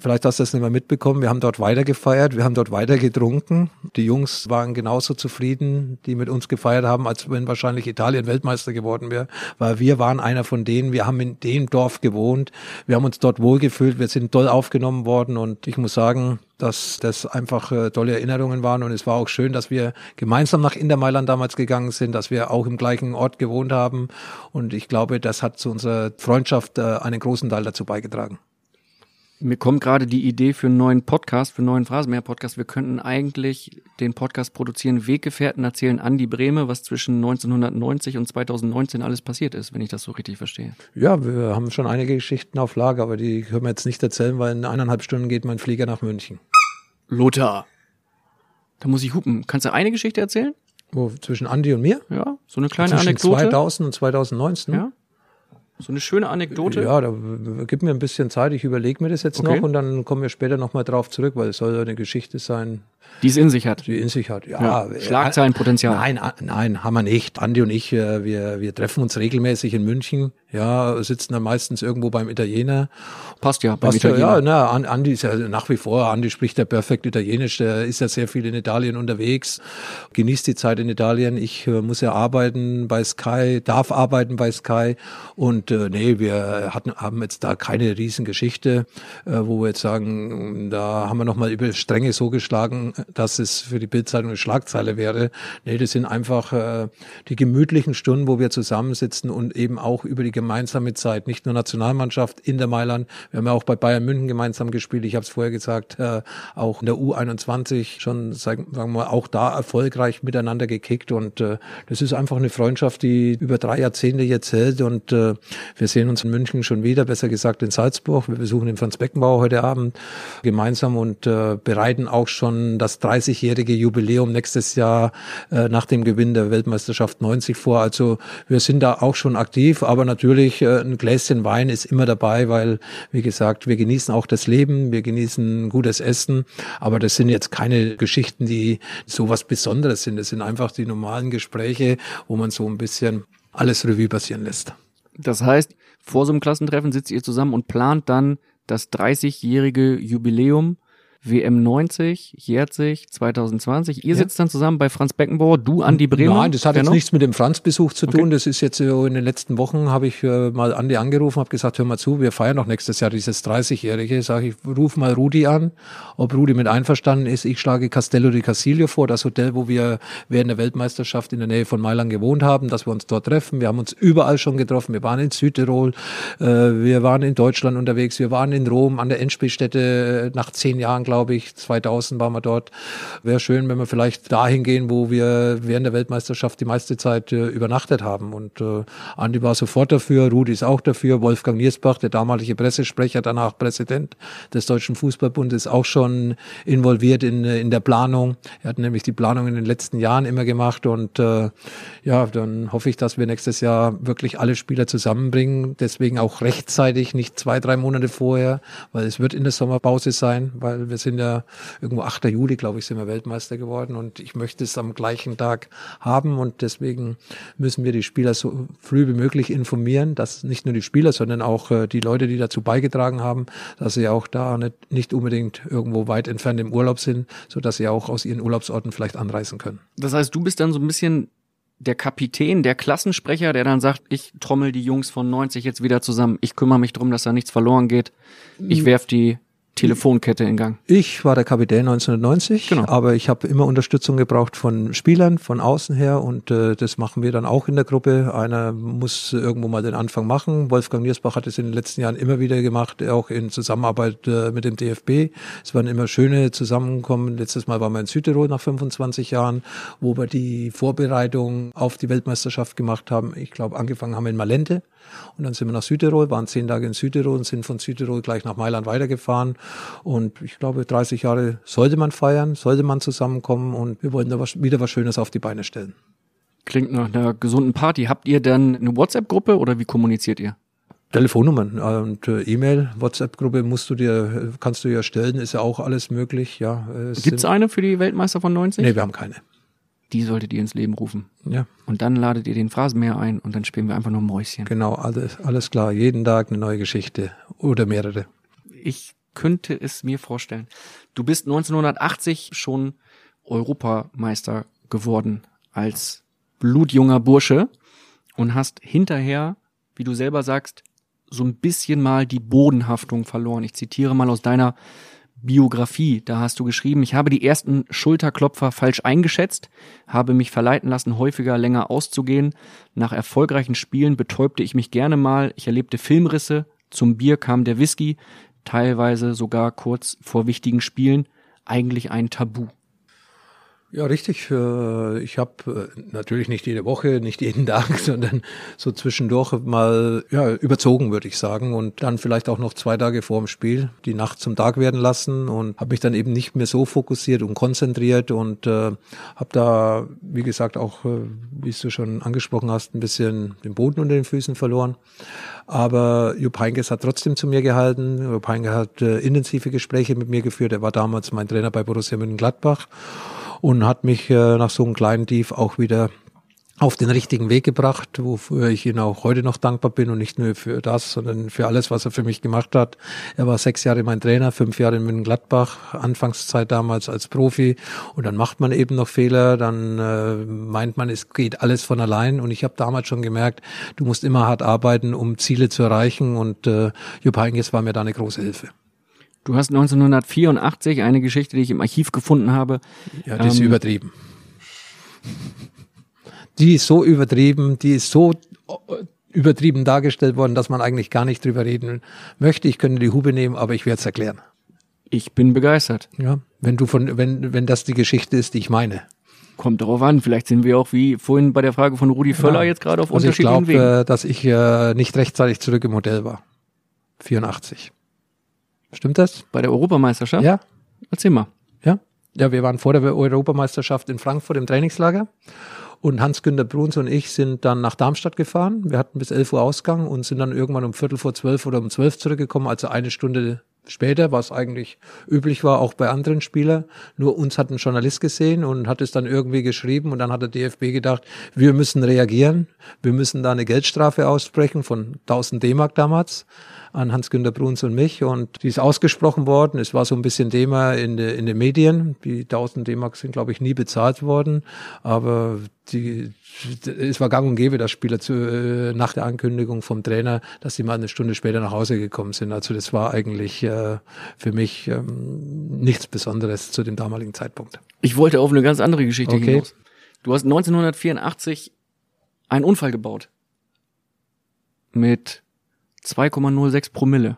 vielleicht hast du das nicht mehr mitbekommen. Wir haben dort weiter gefeiert, wir haben dort weiter getrunken. Die Jungs waren genauso zufrieden, die mit uns gefeiert haben, als wenn wahrscheinlich Italien Weltmeister geworden wäre, weil wir waren einer von denen. Wir haben in dem Dorf gewohnt, wir haben uns dort wohlgefühlt, wir sind toll aufgenommen worden und ich muss sagen, dass das einfach äh, tolle Erinnerungen waren und es war auch schön, dass wir gemeinsam nach Indermailand damals gegangen sind, dass wir auch im gleichen Ort gewohnt haben und ich glaube, das hat zu unserer Freundschaft äh, einen großen Teil dazu beigetragen. Mir kommt gerade die Idee für einen neuen Podcast, für einen neuen Phrasenmeer-Podcast. Wir könnten eigentlich den Podcast produzieren, Weggefährten erzählen Andi Brehme, was zwischen 1990 und 2019 alles passiert ist, wenn ich das so richtig verstehe. Ja, wir haben schon einige Geschichten auf Lager, aber die können wir jetzt nicht erzählen, weil in eineinhalb Stunden geht mein Flieger nach München. Lothar. Da muss ich hupen. Kannst du eine Geschichte erzählen? Wo, zwischen Andi und mir? Ja, so eine kleine zwischen Anekdote. 2000 und 2019? Ja. So eine schöne Anekdote. Ja, da gib mir ein bisschen Zeit, ich überlege mir das jetzt Okay. noch und dann kommen wir später nochmal drauf zurück, weil es soll ja eine Geschichte sein, Die es in sich hat. die in sich hat. Ja, Ja, äh, Schlagzeilenpotenzial. Nein, nein, haben wir nicht. Andi und ich, äh, wir, wir treffen uns regelmäßig in München, ja, sitzen dann meistens irgendwo beim Italiener Passt ja beim ja, Italiener. ja, na, An- Andi ist ja nach wie vor, Andi spricht ja perfekt Italienisch, der ist ja sehr viel in Italien unterwegs, genießt die Zeit in Italien. Ich äh, muss ja arbeiten bei Sky, darf arbeiten bei Sky und äh, nee, wir hatten, haben jetzt da keine Riesengeschichte, äh, wo wir jetzt sagen, da haben wir nochmal über Stränge so geschlagen, dass es für die Bildzeitung eine Schlagzeile wäre. Nee, das sind einfach äh, die gemütlichen Stunden, wo wir zusammensitzen und eben auch über die gemeinsame Zeit, nicht nur Nationalmannschaft in der Mailand, wir haben ja auch bei Bayern München gemeinsam gespielt, ich habe es vorher gesagt, äh, auch in der U21 schon, sagen, sagen wir mal, auch da erfolgreich miteinander gekickt. Und äh, das ist einfach eine Freundschaft, die über drei Jahrzehnte jetzt hält. Und äh, wir sehen uns in München schon wieder, besser gesagt in Salzburg, wir besuchen den Franz Beckenbauer heute Abend gemeinsam und äh, bereiten auch schon das 30-jährige Jubiläum nächstes Jahr äh, nach dem Gewinn der Weltmeisterschaft 90 vor. Also wir sind da auch schon aktiv, aber natürlich äh, ein Gläschen Wein ist immer dabei, weil, wie gesagt, wir genießen auch das Leben, wir genießen gutes Essen, aber das sind jetzt keine Geschichten, die so was Besonderes sind. Das sind einfach die normalen Gespräche, wo man so ein bisschen alles Revue passieren lässt. Das heißt, vor so einem Klassentreffen sitzt ihr zusammen und plant dann das 30-jährige Jubiläum. WM 90 jährt sich 2020. Ihr sitzt dann zusammen bei Franz Beckenbauer, du Andi Bremer. Nein, das hat jetzt noch? nichts mit dem Franz-Besuch zu tun. Okay. Das ist jetzt so in den letzten Wochen habe ich äh, mal Andi angerufen, habe gesagt, hör mal zu, wir feiern noch nächstes Jahr dieses 30-Jährige. Sag ich, ruf mal Rudi an, ob Rudi mit einverstanden ist. Ich schlage Castello di Casilio vor, das Hotel, wo wir während der Weltmeisterschaft in der Nähe von Mailand gewohnt haben, dass wir uns dort treffen. Wir haben uns überall schon getroffen. Wir waren in Südtirol, äh, wir waren in Deutschland unterwegs, wir waren in Rom an der Endspielstätte äh, nach zehn Jahren, glaube ich, 2000 waren wir dort. Wäre schön, wenn wir vielleicht dahin gehen, wo wir während der Weltmeisterschaft die meiste Zeit äh, übernachtet haben. Und äh, Andi war sofort dafür, Rudi ist auch dafür, Wolfgang Niersbach, der damalige Pressesprecher, danach Präsident des Deutschen Fußballbundes, auch schon involviert in, äh, in der Planung. Er hat nämlich die Planung in den letzten Jahren immer gemacht und äh, ja, dann hoffe ich, dass wir nächstes Jahr wirklich alle Spieler zusammenbringen. Deswegen auch rechtzeitig, nicht zwei, drei Monate vorher, weil es wird in der Sommerpause sein, weil wir sind ja irgendwo 8. Juli, glaube ich, sind wir Weltmeister geworden und ich möchte es am gleichen Tag haben und deswegen müssen wir die Spieler so früh wie möglich informieren, dass nicht nur die Spieler, sondern auch äh, die Leute, die dazu beigetragen haben, dass sie auch da nicht, nicht unbedingt irgendwo weit entfernt im Urlaub sind, so dass sie auch aus ihren Urlaubsorten vielleicht anreisen können. Das heißt, du bist dann so ein bisschen der Kapitän, der Klassensprecher, der dann sagt, ich trommel die Jungs von 90 jetzt wieder zusammen. Ich kümmere mich drum, dass da nichts verloren geht. Ich werf die Telefonkette in Gang. Ich war der Kapitän 1990, Genau. aber ich habe immer Unterstützung gebraucht von Spielern, von außen her und äh, das machen wir dann auch in der Gruppe. Einer muss irgendwo mal den Anfang machen. Wolfgang Niersbach hat es in den letzten Jahren immer wieder gemacht, auch in Zusammenarbeit äh, mit dem DFB. Es waren immer schöne Zusammenkommen. Letztes Mal waren wir in Südtirol nach 25 Jahren, wo wir die Vorbereitung auf die Weltmeisterschaft gemacht haben. Ich glaube, angefangen haben wir in Malente. Und dann sind wir nach Südtirol, waren zehn Tage in Südtirol und sind von Südtirol gleich nach Mailand weitergefahren. Und ich glaube, 30 Jahre sollte man feiern, sollte man zusammenkommen und wir wollten da was, wieder was Schönes auf die Beine stellen. Klingt nach einer gesunden Party. Habt ihr dann eine WhatsApp-Gruppe oder wie kommuniziert ihr? Telefonnummern und äh, E-Mail, WhatsApp-Gruppe musst du dir, äh, kannst du ja stellen, ist ja auch alles möglich. Ja, äh, es eine für die Weltmeister von 90? Nee, wir haben keine. Die solltet ihr ins Leben rufen. Ja, Und dann ladet ihr den Phrasenmäher ein und dann spielen wir einfach nur Mäuschen. genau, alles, alles klar. Jeden Tag eine neue Geschichte oder mehrere. Ich könnte es mir vorstellen. Du bist 1980 schon Europameister geworden als blutjunger Bursche und hast hinterher, wie du selber sagst, so ein bisschen mal die Bodenhaftung verloren. Ich zitiere mal aus deiner Biografie. Da hast du geschrieben, ich habe die ersten Schulterklopfer falsch eingeschätzt, habe mich verleiten lassen, häufiger länger auszugehen. Nach erfolgreichen Spielen betäubte ich mich gerne mal. Ich erlebte Filmrisse. Zum Bier kam der Whisky, teilweise sogar kurz vor wichtigen Spielen. Eigentlich ein Tabu. Ja, richtig. Äh, Ich habe natürlich nicht jede Woche, nicht jeden [LAUGHS] Tag, sondern so zwischendurch mal ja, überzogen, würde ich sagen. Und dann vielleicht auch noch zwei Tage vor dem Spiel die Nacht zum Tag werden lassen und habe mich dann eben nicht mehr so fokussiert und konzentriert und äh, habe da, wie gesagt, auch, äh, wie du schon angesprochen hast, ein bisschen den Boden unter den Füßen verloren. Aber Jupp Heynckes hat trotzdem zu mir gehalten. Jupp Heynckes hat äh, intensive Gespräche mit mir geführt. Er war damals mein Trainer bei Borussia Mönchengladbach und hat mich äh, nach so einem kleinen Tief auch wieder auf den richtigen Weg gebracht, wofür ich ihm auch heute noch dankbar bin und nicht nur für das, sondern für alles, was er für mich gemacht hat. Er war sechs Jahre mein Trainer, fünf Jahre in Mönchengladbach, Anfangszeit damals als Profi und dann macht man eben noch Fehler, dann äh, meint man, es geht alles von allein und ich habe damals schon gemerkt, du musst immer hart arbeiten, um Ziele zu erreichen und äh, Jupp Heynckes war mir da eine große Hilfe. Du hast 1984 eine Geschichte, die ich im Archiv gefunden habe. Ja, die ist Ähm, übertrieben. Die ist so übertrieben, die ist so äh, übertrieben dargestellt worden, dass man eigentlich gar nicht drüber reden möchte. Ich könnte die Hube nehmen, aber ich werde es erklären. Ich bin begeistert. Ja, wenn du von, wenn, wenn das die Geschichte ist, die ich meine. Kommt darauf an. Vielleicht sind wir auch wie vorhin bei der Frage von Rudi Völler Ja. jetzt gerade auf Also ich unterschiedlichen Wegen. glaube, äh, dass ich äh, nicht rechtzeitig zurück im Hotel war. 84. Stimmt das? Bei der Europameisterschaft? Ja, Erzähl mal. Ja, ja, wir waren vor der Europameisterschaft in Frankfurt im Trainingslager und Hans-Günter Bruns und ich sind dann nach Darmstadt gefahren. Wir hatten bis 11 Uhr Ausgang und sind dann irgendwann um Viertel vor zwölf oder um zwölf zurückgekommen, also eine Stunde später, was eigentlich üblich war, auch bei anderen Spielern. Nur uns hat ein Journalist gesehen und hat es dann irgendwie geschrieben und dann hat der DFB gedacht, wir müssen reagieren, wir müssen da eine Geldstrafe aussprechen von 1000 D-Mark damals an Hans-Günter Bruns und mich und die ist ausgesprochen worden. Es war so ein bisschen Thema in, de, in den Medien. Die 1000 D-Mark sind, glaube ich, nie bezahlt worden, aber die, es war gang und gäbe, dass Spieler zu, äh, nach der Ankündigung vom Trainer, dass sie mal eine Stunde später nach Hause gekommen sind. Also das war eigentlich äh, für mich ähm, nichts Besonderes zu dem damaligen Zeitpunkt. Ich wollte auf eine ganz andere Geschichte Okay. hinaus. Du hast 1984 einen Unfall gebaut. Mit 2,06 Promille.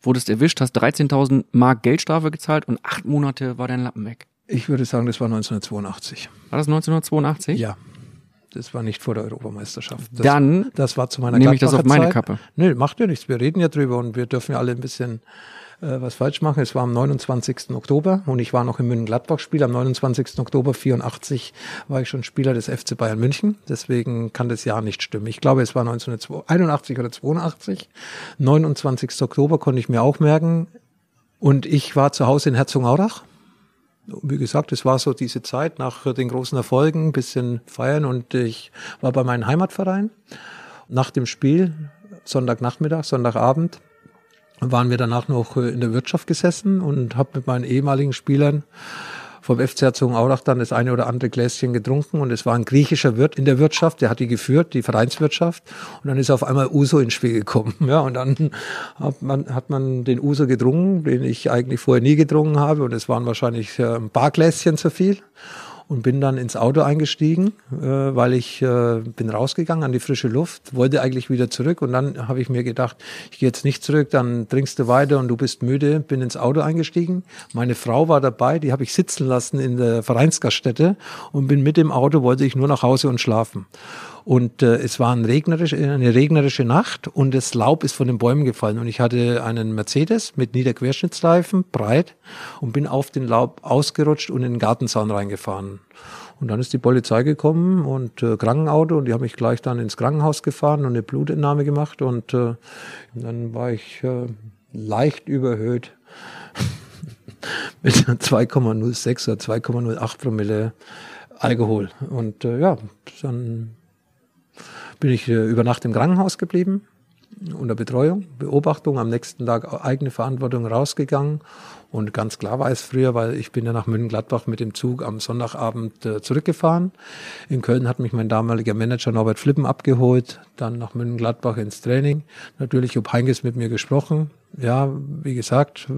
Wurdest erwischt, hast 13.000 Mark Geldstrafe gezahlt und acht Monate war dein Lappen weg. Ich würde sagen, das war 1982. War das 1982? Ja. Das war nicht vor der Europameisterschaft. Das, Dann das war zu meiner nehme ich das auf meine Zeit. Kappe. Nö, macht ja nichts. Wir reden ja drüber und wir dürfen ja alle ein bisschen äh, was falsch machen. Es war am 29. Oktober und ich war noch im München-Gladbach-Spiel. Am 29. Oktober 84 war ich schon Spieler des FC Bayern München. Deswegen kann das Jahr nicht stimmen. Ich glaube, es war 1981 oder 82. 29. Oktober konnte ich mir auch merken. Und ich war zu Hause in Herzogenaurach wie gesagt, es war so diese Zeit nach den großen Erfolgen, bisschen feiern und ich war bei meinem Heimatverein. Nach dem Spiel, Sonntagnachmittag, Sonntagabend, waren wir danach noch in der Wirtschaft gesessen und habe mit meinen ehemaligen Spielern vom FC Herzogenaurach dann das eine oder andere Gläschen getrunken und es war ein griechischer Wirt in der Wirtschaft, der hat die geführt, die Vereinswirtschaft und dann ist auf einmal Uso ins Spiel gekommen, [LAUGHS] ja und dann hat man, hat man den Uso getrunken, den ich eigentlich vorher nie getrunken habe und es waren wahrscheinlich äh, ein paar Gläschen zu viel und bin dann ins Auto eingestiegen, äh, weil ich äh, bin rausgegangen an die frische Luft, wollte eigentlich wieder zurück und dann habe ich mir gedacht, ich gehe jetzt nicht zurück, dann trinkst du weiter und du bist müde, bin ins Auto eingestiegen. Meine Frau war dabei, die habe ich sitzen lassen in der Vereinsgaststätte und bin mit dem Auto, wollte ich nur nach Hause und schlafen. Und äh, es war ein regnerisch, eine regnerische Nacht und das Laub ist von den Bäumen gefallen. Und ich hatte einen Mercedes mit Niederquerschnittsreifen, breit, und bin auf den Laub ausgerutscht und in den Gartenzaun reingefahren. Und dann ist die Polizei gekommen und äh, Krankenauto und die haben mich gleich dann ins Krankenhaus gefahren und eine Blutentnahme gemacht. Und äh, dann war ich äh, leicht überhöht [LAUGHS] mit 2,06 oder 2,08 Promille Alkohol. Und äh, ja, dann bin ich äh, über Nacht im Krankenhaus geblieben, unter Betreuung, Beobachtung, am nächsten Tag eigene Verantwortung rausgegangen. Und ganz klar war es früher, weil ich bin ja nach München-Gladbach mit dem Zug am Sonntagabend äh, zurückgefahren. In Köln hat mich mein damaliger Manager Norbert Flippen abgeholt, dann nach München-Gladbach ins Training. Natürlich ob Heinkes mit mir gesprochen. Ja, wie gesagt,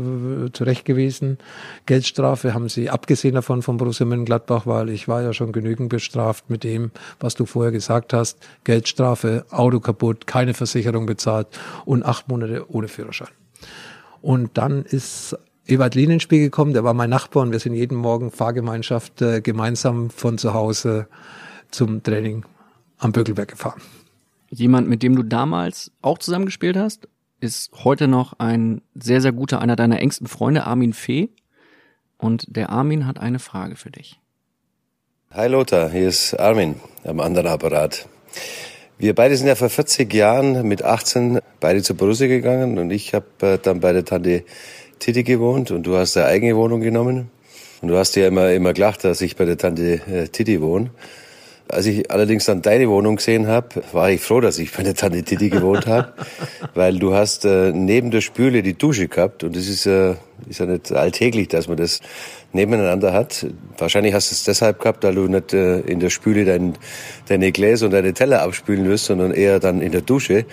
zurecht gewesen. Geldstrafe haben sie abgesehen davon von Borussia Mönchengladbach, weil ich war ja schon genügend bestraft mit dem, was du vorher gesagt hast. Geldstrafe, Auto kaputt, keine Versicherung bezahlt und acht Monate ohne Führerschein. Und dann ist Ewald Lien ins Spiel gekommen, der war mein Nachbar und wir sind jeden Morgen Fahrgemeinschaft äh, gemeinsam von zu Hause zum Training am Bökelberg gefahren. Jemand, mit dem du damals auch zusammengespielt hast, ist heute noch ein sehr, sehr guter, einer deiner engsten Freunde, Armin Fee. Und der Armin hat eine Frage für dich. Hi Lothar, hier ist Armin am anderen Apparat. Wir beide sind ja vor 40 Jahren mit 18 beide zu Borussia gegangen und ich habe äh, dann bei der Tante Titi gewohnt und du hast eine eigene Wohnung genommen. Und du hast ja immer, immer gelacht, dass ich bei der Tante äh, Titi wohne. Als ich allerdings dann deine Wohnung gesehen habe, war ich froh, dass ich bei der Tante Titi gewohnt habe, [LAUGHS] weil du hast äh, neben der Spüle die Dusche gehabt und das ist, äh, ist ja nicht alltäglich, dass man das nebeneinander hat. Wahrscheinlich hast du es deshalb gehabt, weil du nicht äh, in der Spüle dein, deine Gläser und deine Teller abspülen wirst, sondern eher dann in der Dusche.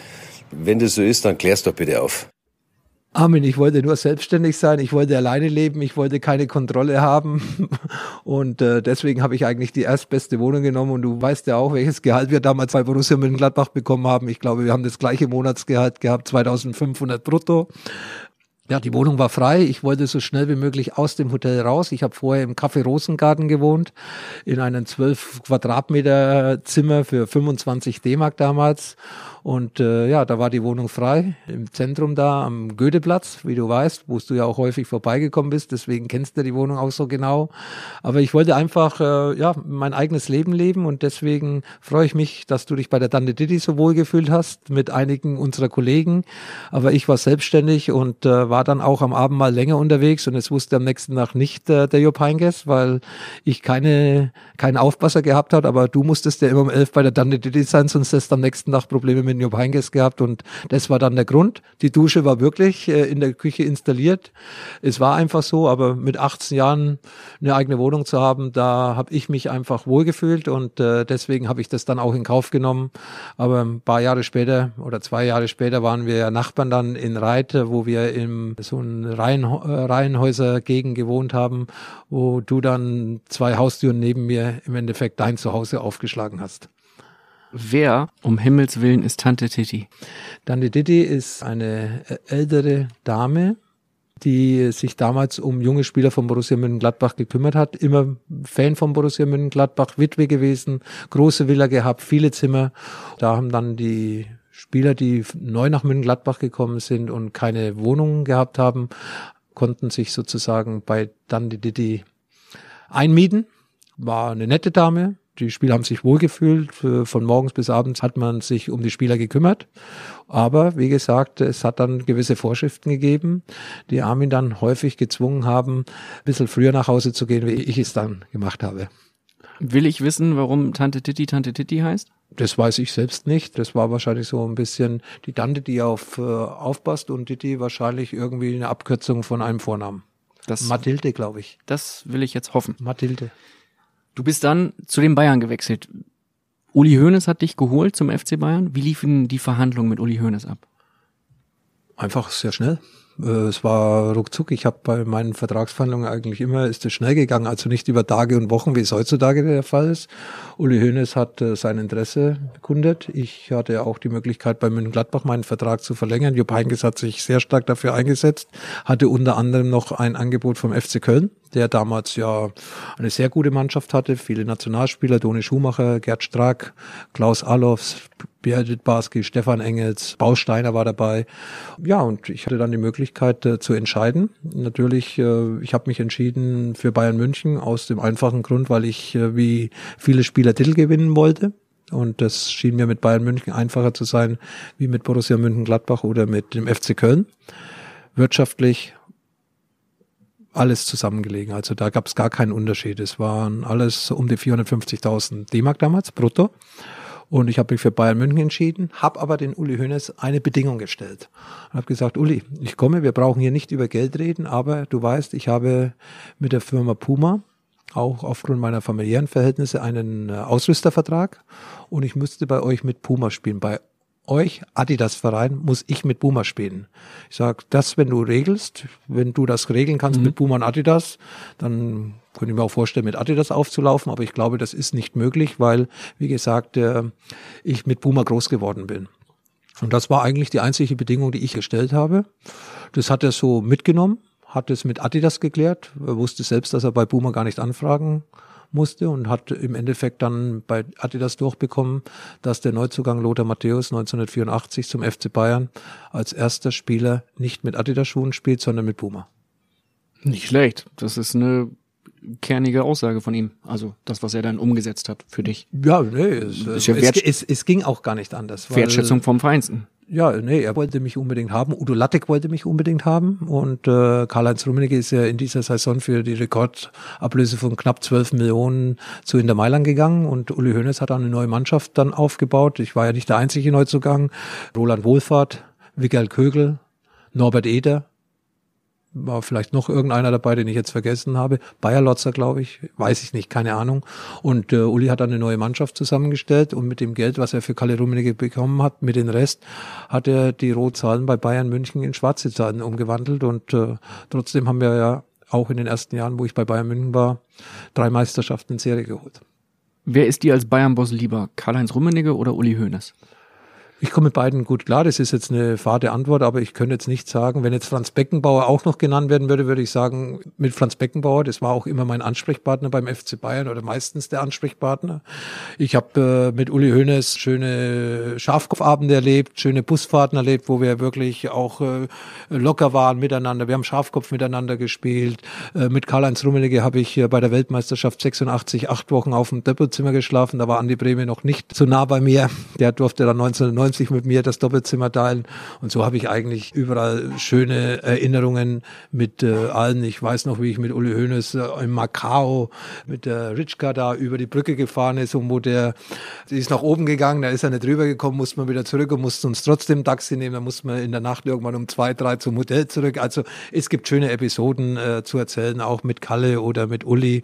Wenn das so ist, dann klärst doch bitte auf. Armin, ich wollte nur selbstständig sein, ich wollte alleine leben, ich wollte keine Kontrolle haben [LAUGHS] und äh, deswegen habe ich eigentlich die erstbeste Wohnung genommen und du weißt ja auch, welches Gehalt wir damals bei Borussia Mönchengladbach bekommen haben. Ich glaube, wir haben das gleiche Monatsgehalt gehabt, 2500 brutto. Ja, die Wohnung war frei. Ich wollte so schnell wie möglich aus dem Hotel raus. Ich habe vorher im Café Rosengarten gewohnt, in einem 12 Quadratmeter Zimmer für 25 D-Mark damals. Und äh, ja, da war die Wohnung frei im Zentrum da am Goetheplatz, wie du weißt, wo du ja auch häufig vorbeigekommen bist. Deswegen kennst du die Wohnung auch so genau. Aber ich wollte einfach äh, ja mein eigenes Leben leben und deswegen freue ich mich, dass du dich bei der Tante Didi so wohl gefühlt hast mit einigen unserer Kollegen. Aber ich war selbstständig und äh, war dann auch am Abend mal länger unterwegs und es wusste am nächsten Tag nicht äh, der Jupp Heynckes, weil ich keine, keinen Aufpasser gehabt hat, aber du musstest ja immer um elf bei der Dante Didi sein, sonst hast du am nächsten Tag Probleme mit Jupp Heynckes gehabt und das war dann der Grund. Die Dusche war wirklich äh, in der Küche installiert. Es war einfach so, aber mit 18 Jahren eine eigene Wohnung zu haben, da habe ich mich einfach wohlgefühlt und äh, deswegen habe ich das dann auch in Kauf genommen. Aber ein paar Jahre später oder zwei Jahre später waren wir Nachbarn dann in Reite, wo wir in so einem Reihen, äh, Reihenhäuser-Gegend gewohnt haben, wo du dann zwei Haustüren neben mir im Endeffekt dein Zuhause aufgeschlagen hast. Wer um Himmels Willen ist Tante Titi? Tante Titi ist eine äh, ältere Dame, die sich damals um junge Spieler von Borussia Mönchengladbach gekümmert hat. Immer Fan von Borussia Mönchengladbach, Witwe gewesen, große Villa gehabt, viele Zimmer. Da haben dann die Spieler, die neu nach Mönchengladbach gekommen sind und keine Wohnungen gehabt haben, konnten sich sozusagen bei Dandi Didi einmieten. War eine nette Dame, die Spieler haben sich wohlgefühlt. Von morgens bis abends hat man sich um die Spieler gekümmert. Aber wie gesagt, es hat dann gewisse Vorschriften gegeben, die Armin dann häufig gezwungen haben, ein bisschen früher nach Hause zu gehen, wie ich es dann gemacht habe. Will ich wissen, warum Tante Titi Tante Titi heißt? Das weiß ich selbst nicht. Das war wahrscheinlich so ein bisschen die Tante, die auf äh, aufpasst und Titi wahrscheinlich irgendwie eine Abkürzung von einem Vornamen. Das, Mathilde, glaube ich. Das will ich jetzt hoffen. Mathilde. Du bist dann zu den Bayern gewechselt. Uli Hoeneß hat dich geholt zum FC Bayern. Wie liefen die Verhandlungen mit Uli Hoeneß ab? Einfach sehr schnell. Äh, es war ruckzuck. Ich habe bei meinen Vertragsverhandlungen eigentlich immer, ist es schnell gegangen, also nicht über Tage und Wochen, wie es heutzutage der Fall ist. Uli Hoeneß hat äh, sein Interesse bekundet. Ich hatte auch die Möglichkeit, bei München Gladbach meinen Vertrag zu verlängern. Jupp Heynckes hat sich sehr stark dafür eingesetzt, hatte unter anderem noch ein Angebot vom FC Köln, der damals ja eine sehr gute Mannschaft hatte, viele Nationalspieler, Doni Schumacher, Gerd Strack, Klaus Allofs, Beat Barski, Stefan Engels, Bausteiner war dabei. Ja, und ich hatte dann die Möglichkeit äh, zu entscheiden. Natürlich, äh, ich habe mich entschieden für Bayern München aus dem einfachen Grund, weil ich äh, wie viele Spieler Titel gewinnen wollte. Und das schien mir mit Bayern München einfacher zu sein, wie mit Borussia München-Gladbach oder mit dem FC Köln. Wirtschaftlich alles zusammengelegen. Also da gab es gar keinen Unterschied. Es waren alles um die 450.000 D-Mark damals, brutto. Und ich habe mich für Bayern München entschieden, habe aber den Uli Hoeneß eine Bedingung gestellt. Und habe gesagt, Uli, ich komme, wir brauchen hier nicht über Geld reden, aber du weißt, ich habe mit der Firma Puma auch aufgrund meiner familiären Verhältnisse einen äh, Ausrüstervertrag und ich müsste bei euch mit Puma spielen. Bei euch, Adidas Verein, muss ich mit Puma spielen. Ich sage, das, wenn du regelst, wenn du das regeln kannst mhm. mit Puma und Adidas, dann könnte ich mir auch vorstellen, mit Adidas aufzulaufen, aber ich glaube, das ist nicht möglich, weil, wie gesagt, äh, ich mit Puma groß geworden bin. Und das war eigentlich die einzige Bedingung, die ich gestellt habe. Das hat er so mitgenommen, hat es mit Adidas geklärt, er wusste selbst, dass er bei Puma gar nicht anfragen musste und hat im Endeffekt dann bei Adidas durchbekommen, dass der Neuzugang Lothar Matthäus 1984 zum FC Bayern als erster Spieler nicht mit Adidas-Schuhen spielt, sondern mit Puma. Nicht schlecht. Das ist eine kernige Aussage von ihm. Also das, was er dann umgesetzt hat für dich. Ja, nee, es, ja es, es, es ging auch gar nicht anders. Wertschätzung vom Feinsten. Ja, nee, er wollte mich unbedingt haben. Udo Lattek wollte mich unbedingt haben. Und äh, Karl-Heinz Rummenigge ist ja in dieser Saison für die Rekordablöse von knapp 12 Millionen zu Inter Mailand gegangen. Und Uli Hoeneß hat dann eine neue Mannschaft dann aufgebaut. Ich war ja nicht der einzige Neuzugang. Roland Wohlfahrt, Wiggal Kögel, Norbert Eder, war vielleicht noch irgendeiner dabei, den ich jetzt vergessen habe. Bayer Lotzer, glaube ich, weiß ich nicht, keine Ahnung. Und äh, Uli hat dann eine neue Mannschaft zusammengestellt und mit dem Geld, was er für Kalle Rummenigge bekommen hat, mit dem Rest, hat er die Rotzahlen bei Bayern München in schwarze Zahlen umgewandelt und äh, trotzdem haben wir ja auch in den ersten Jahren, wo ich bei Bayern München war, drei Meisterschaften in Serie geholt. Wer ist dir als Bayern-Boss lieber, Karl-Heinz Rummenigge oder Uli Hoeneß? Ich komme mit beiden gut klar. Das ist jetzt eine fade Antwort, aber ich könnte jetzt nicht sagen, wenn jetzt Franz Beckenbauer auch noch genannt werden würde, würde ich sagen, mit Franz Beckenbauer, das war auch immer mein Ansprechpartner beim FC Bayern oder meistens der Ansprechpartner. Ich habe äh, mit Uli Hoeneß schöne Schafkopfabende erlebt, schöne Busfahrten erlebt, wo wir wirklich auch äh, locker waren miteinander. Wir haben Schafkopf miteinander gespielt. Äh, mit Karl-Heinz Rummenigge habe ich bei der Weltmeisterschaft 86 acht Wochen auf dem Doppelzimmer geschlafen. Da war Andi Breme noch nicht so nah bei mir. Der durfte dann 1990 93 mit mir das Doppelzimmer teilen. Und so habe ich eigentlich überall schöne Erinnerungen mit äh, allen. Ich weiß noch, wie ich mit Uli Hoeneß äh, in Macau mit der Ritschka da über die Brücke gefahren ist und wo der, die ist nach oben gegangen, da ist er nicht rübergekommen, musste man wieder zurück und musste uns trotzdem Taxi nehmen. Da musste man in der Nacht irgendwann um zwei, drei zum Hotel zurück. Also es gibt schöne Episoden äh, zu erzählen, auch mit Kalle oder mit Uli.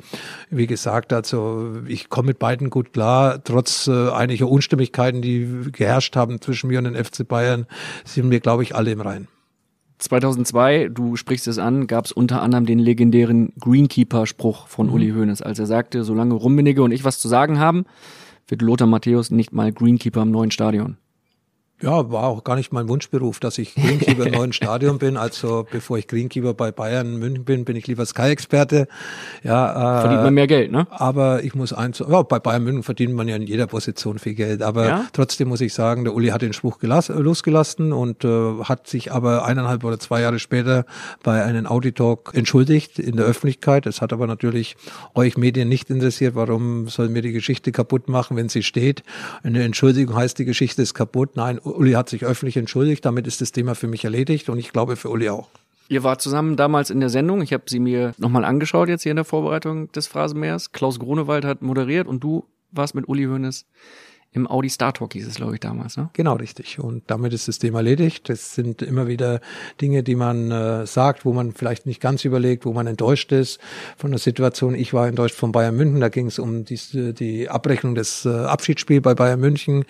Wie gesagt, also ich komme mit beiden gut klar, trotz äh, einiger Unstimmigkeiten, die geherrscht haben zwischen mir und den FC Bayern, sind wir, glaube ich, alle im Reinen. 2002, du sprichst es an, gab es unter anderem den legendären Greenkeeper-Spruch von mhm. Uli Hoeneß, als er sagte, solange Rummenigge und ich was zu sagen haben, wird Lothar Matthäus nicht mal Greenkeeper im neuen Stadion. Ja, war auch gar nicht mein Wunschberuf, dass ich Greenkeeper im [LAUGHS] neuen Stadion bin. Also bevor ich Greenkeeper bei Bayern München bin, bin ich lieber Sky-Experte. Ja, äh, verdient man mehr Geld, ne? Aber ich muss eins, ja, bei Bayern München verdient man ja in jeder Position viel Geld. Aber ja? trotzdem muss ich sagen, der Uli hat den Spruch gelass, losgelassen und äh, hat sich aber eineinhalb oder zwei Jahre später bei einem Auditalk entschuldigt in der Öffentlichkeit. Es hat aber natürlich euch Medien nicht interessiert. Warum soll mir die Geschichte kaputt machen, wenn sie steht? Eine Entschuldigung heißt, die Geschichte ist kaputt. Nein, Uli hat sich öffentlich entschuldigt, damit ist das Thema für mich erledigt und ich glaube für Uli auch. Ihr wart zusammen damals in der Sendung. Ich habe sie mir nochmal angeschaut jetzt hier in der Vorbereitung des Phrasenmeers. Klaus Grunewald hat moderiert und du warst mit Uli Hoeneß im Audi Star Talk hieß es, glaube ich, damals. Ne? Genau, richtig. Und damit ist das Thema erledigt. Das sind immer wieder Dinge, die man äh, sagt, wo man vielleicht nicht ganz überlegt, wo man enttäuscht ist von der Situation. Ich war enttäuscht von Bayern München. Da ging es um die, die Abrechnung des äh, Abschiedsspiels bei Bayern München.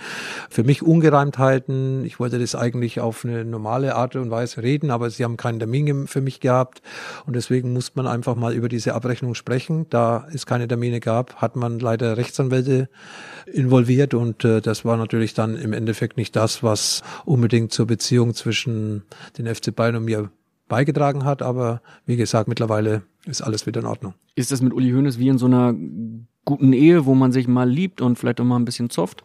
Für mich Ungereimtheiten. Ich wollte das eigentlich auf eine normale Art und Weise reden, aber sie haben keinen Termin für mich gehabt. Und deswegen muss man einfach mal über diese Abrechnung sprechen. Da es keine Termine gab, hat man leider Rechtsanwälte involviert und äh, das war natürlich dann im Endeffekt nicht das, was unbedingt zur Beziehung zwischen den FC Bayern und mir beigetragen hat, aber wie gesagt, mittlerweile ist alles wieder in Ordnung. Ist das mit Uli Hoeneß wie in so einer guten Ehe, wo man sich mal liebt und vielleicht auch mal ein bisschen zofft?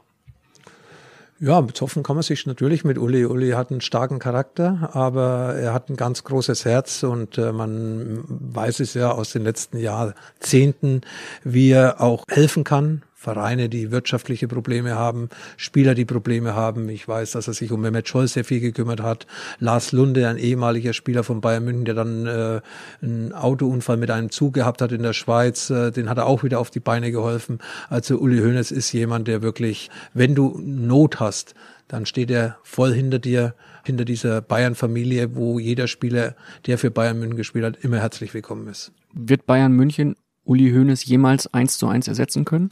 Ja, zoffen kann man sich natürlich mit Uli. Uli hat einen starken Charakter, aber er hat ein ganz großes Herz und äh, man weiß es ja aus den letzten Jahrzehnten, wie er auch helfen kann, Vereine, die wirtschaftliche Probleme haben, Spieler, die Probleme haben. Ich weiß, dass er sich um Mehmet Scholl sehr viel gekümmert hat. Lars Lunde, ein ehemaliger Spieler von Bayern München, der dann äh, einen Autounfall mit einem Zug gehabt hat in der Schweiz, äh, den hat er auch wieder auf die Beine geholfen. Also Uli Hoeneß ist jemand, der wirklich, wenn du Not hast, dann steht er voll hinter dir, hinter dieser Bayern-Familie, wo jeder Spieler, der für Bayern München gespielt hat, immer herzlich willkommen ist. Wird Bayern München Uli Hoeneß jemals eins zu eins ersetzen können?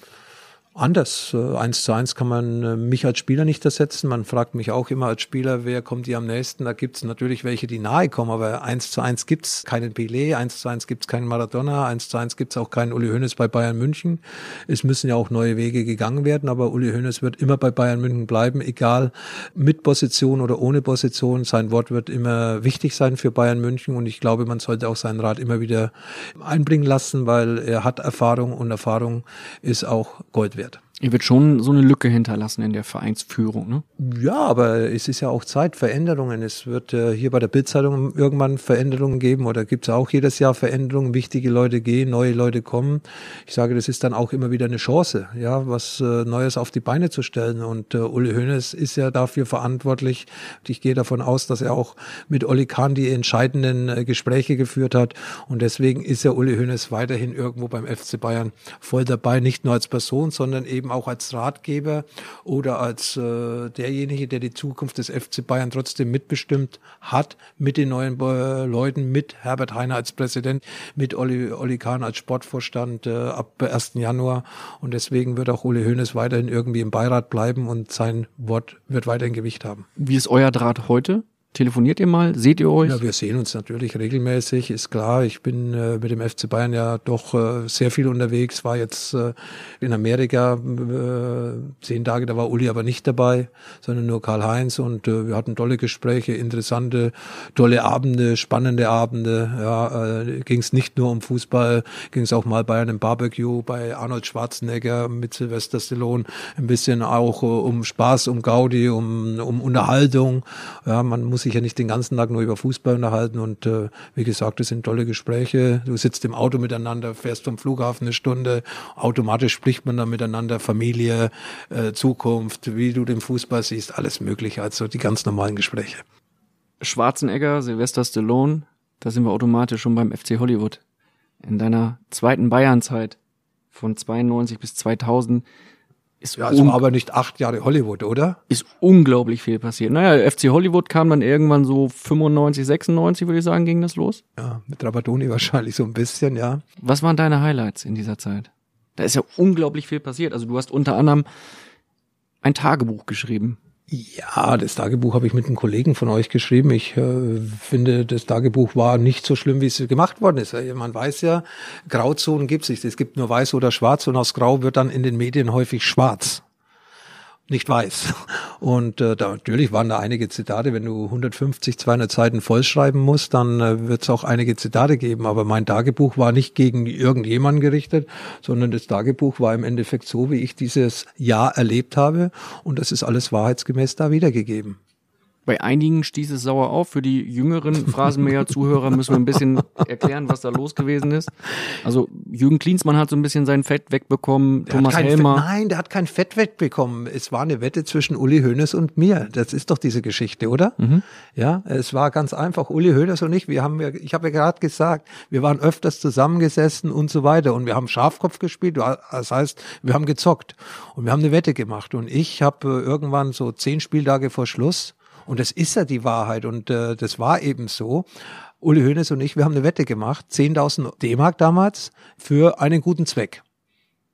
Anders. Äh, eins zu eins kann man äh, mich als Spieler nicht ersetzen. Man fragt mich auch immer als Spieler, wer kommt dir am nächsten. Da gibt es natürlich welche, die nahe kommen, aber eins zu eins gibt es keinen Pelé, eins zu eins gibt es keinen Maradona, eins zu eins gibt es auch keinen Uli Hoeneß bei Bayern München. Es müssen ja auch neue Wege gegangen werden, aber Uli Hoeneß wird immer bei Bayern München bleiben, egal mit Position oder ohne Position. Sein Wort wird immer wichtig sein für Bayern München und ich glaube, man sollte auch seinen Rat immer wieder einbringen lassen, weil er hat Erfahrung und Erfahrung ist auch Gold wert. Ihr wird schon so eine Lücke hinterlassen in der Vereinsführung, ne? Ja, aber es ist ja auch Zeit, Veränderungen. Es wird äh, hier bei der Bildzeitung irgendwann Veränderungen geben oder gibt es auch jedes Jahr Veränderungen. Wichtige Leute gehen, neue Leute kommen. Ich sage, das ist dann auch immer wieder eine Chance, ja, was äh, Neues auf die Beine zu stellen. Und äh, Uli Hoeneß ist ja dafür verantwortlich. Und ich gehe davon aus, dass er auch mit Olli Kahn die entscheidenden äh, Gespräche geführt hat. Und deswegen ist ja Uli Hoeneß weiterhin irgendwo beim FC Bayern voll dabei, nicht nur als Person, sondern eben eben auch als Ratgeber oder als äh, derjenige, der die Zukunft des FC Bayern trotzdem mitbestimmt hat, mit den neuen äh, Leuten, mit Herbert Heiner als Präsident, mit Olli, Olli Kahn als Sportvorstand äh, ab 1. Januar. Und deswegen wird auch Uli Hoeneß weiterhin irgendwie im Beirat bleiben und sein Wort wird weiterhin Gewicht haben. Wie ist euer Draht heute? Telefoniert ihr mal? Seht ihr euch? Ja, wir sehen uns natürlich regelmäßig, ist klar. Ich bin äh, mit dem FC Bayern ja doch äh, sehr viel unterwegs, war jetzt äh, in Amerika äh, zehn Tage, da war Uli aber nicht dabei, sondern nur Karl-Heinz und äh, wir hatten tolle Gespräche, interessante, tolle Abende, spannende Abende. Ja, äh, ging es nicht nur um Fußball, ging es auch mal bei einem Barbecue, bei Arnold Schwarzenegger mit Sylvester Stallone, ein bisschen auch um Spaß, um Gaudi, um, um Unterhaltung. Ja, man muss sich ja nicht den ganzen Tag nur über Fußball unterhalten und äh, wie gesagt, das sind tolle Gespräche. Du sitzt im Auto miteinander, fährst vom Flughafen eine Stunde, automatisch spricht man dann miteinander, Familie, äh, Zukunft, wie du den Fußball siehst, alles mögliche, also die ganz normalen Gespräche. Schwarzenegger, Sylvester Stallone, da sind wir automatisch schon beim FC Hollywood. In deiner zweiten Bayernzeit von 92 bis 2000 ist ja, also aber nicht acht Jahre Hollywood, oder? Ist unglaublich viel passiert. Naja, FC Hollywood kam dann irgendwann so 95, 96, würde ich sagen, ging das los. Ja, mit Rabadoni [LAUGHS] wahrscheinlich so ein bisschen, ja. Was waren deine Highlights in dieser Zeit? Da ist ja unglaublich viel passiert. Also du hast unter anderem ein Tagebuch geschrieben. Ja, das Tagebuch habe ich mit einem Kollegen von euch geschrieben. Ich äh, finde, das Tagebuch war nicht so schlimm, wie es gemacht worden ist. Man weiß ja, Grauzonen gibt es nicht. Es gibt nur weiß oder schwarz und aus Grau wird dann in den Medien häufig schwarz nicht weiß. [LAUGHS] Und äh, da, natürlich waren da einige Zitate. Wenn du 150, 200 Seiten vollschreiben musst, dann äh, wird es auch einige Zitate geben. Aber mein Tagebuch war nicht gegen irgendjemanden gerichtet, sondern das Tagebuch war im Endeffekt so, wie ich dieses Jahr erlebt habe. Und das ist alles wahrheitsgemäß da wiedergegeben. Bei einigen stieß es sauer auf. Für die jüngeren Phrasenmäher-Zuhörer müssen wir ein bisschen erklären, was da los gewesen ist. Also Jürgen Klinsmann hat so ein bisschen sein Fett wegbekommen. Der Thomas Helmer. Fett, nein, der hat kein Fett wegbekommen. Es war eine Wette zwischen Uli Hoeneß und mir. Das ist doch diese Geschichte, oder? Mhm. Ja, es war ganz einfach. Uli Hoeneß und ich, wir haben ja, ich habe ja gerade gesagt, wir waren öfters zusammengesessen und so weiter und wir haben Schafkopf gespielt. Das heißt, wir haben gezockt und wir haben eine Wette gemacht und ich habe äh, irgendwann so zehn Spieltage vor Schluss und das ist ja die Wahrheit und äh, das war eben so. Uli Hoeneß und ich, wir haben eine Wette gemacht, 10.000 D-Mark damals, für einen guten Zweck.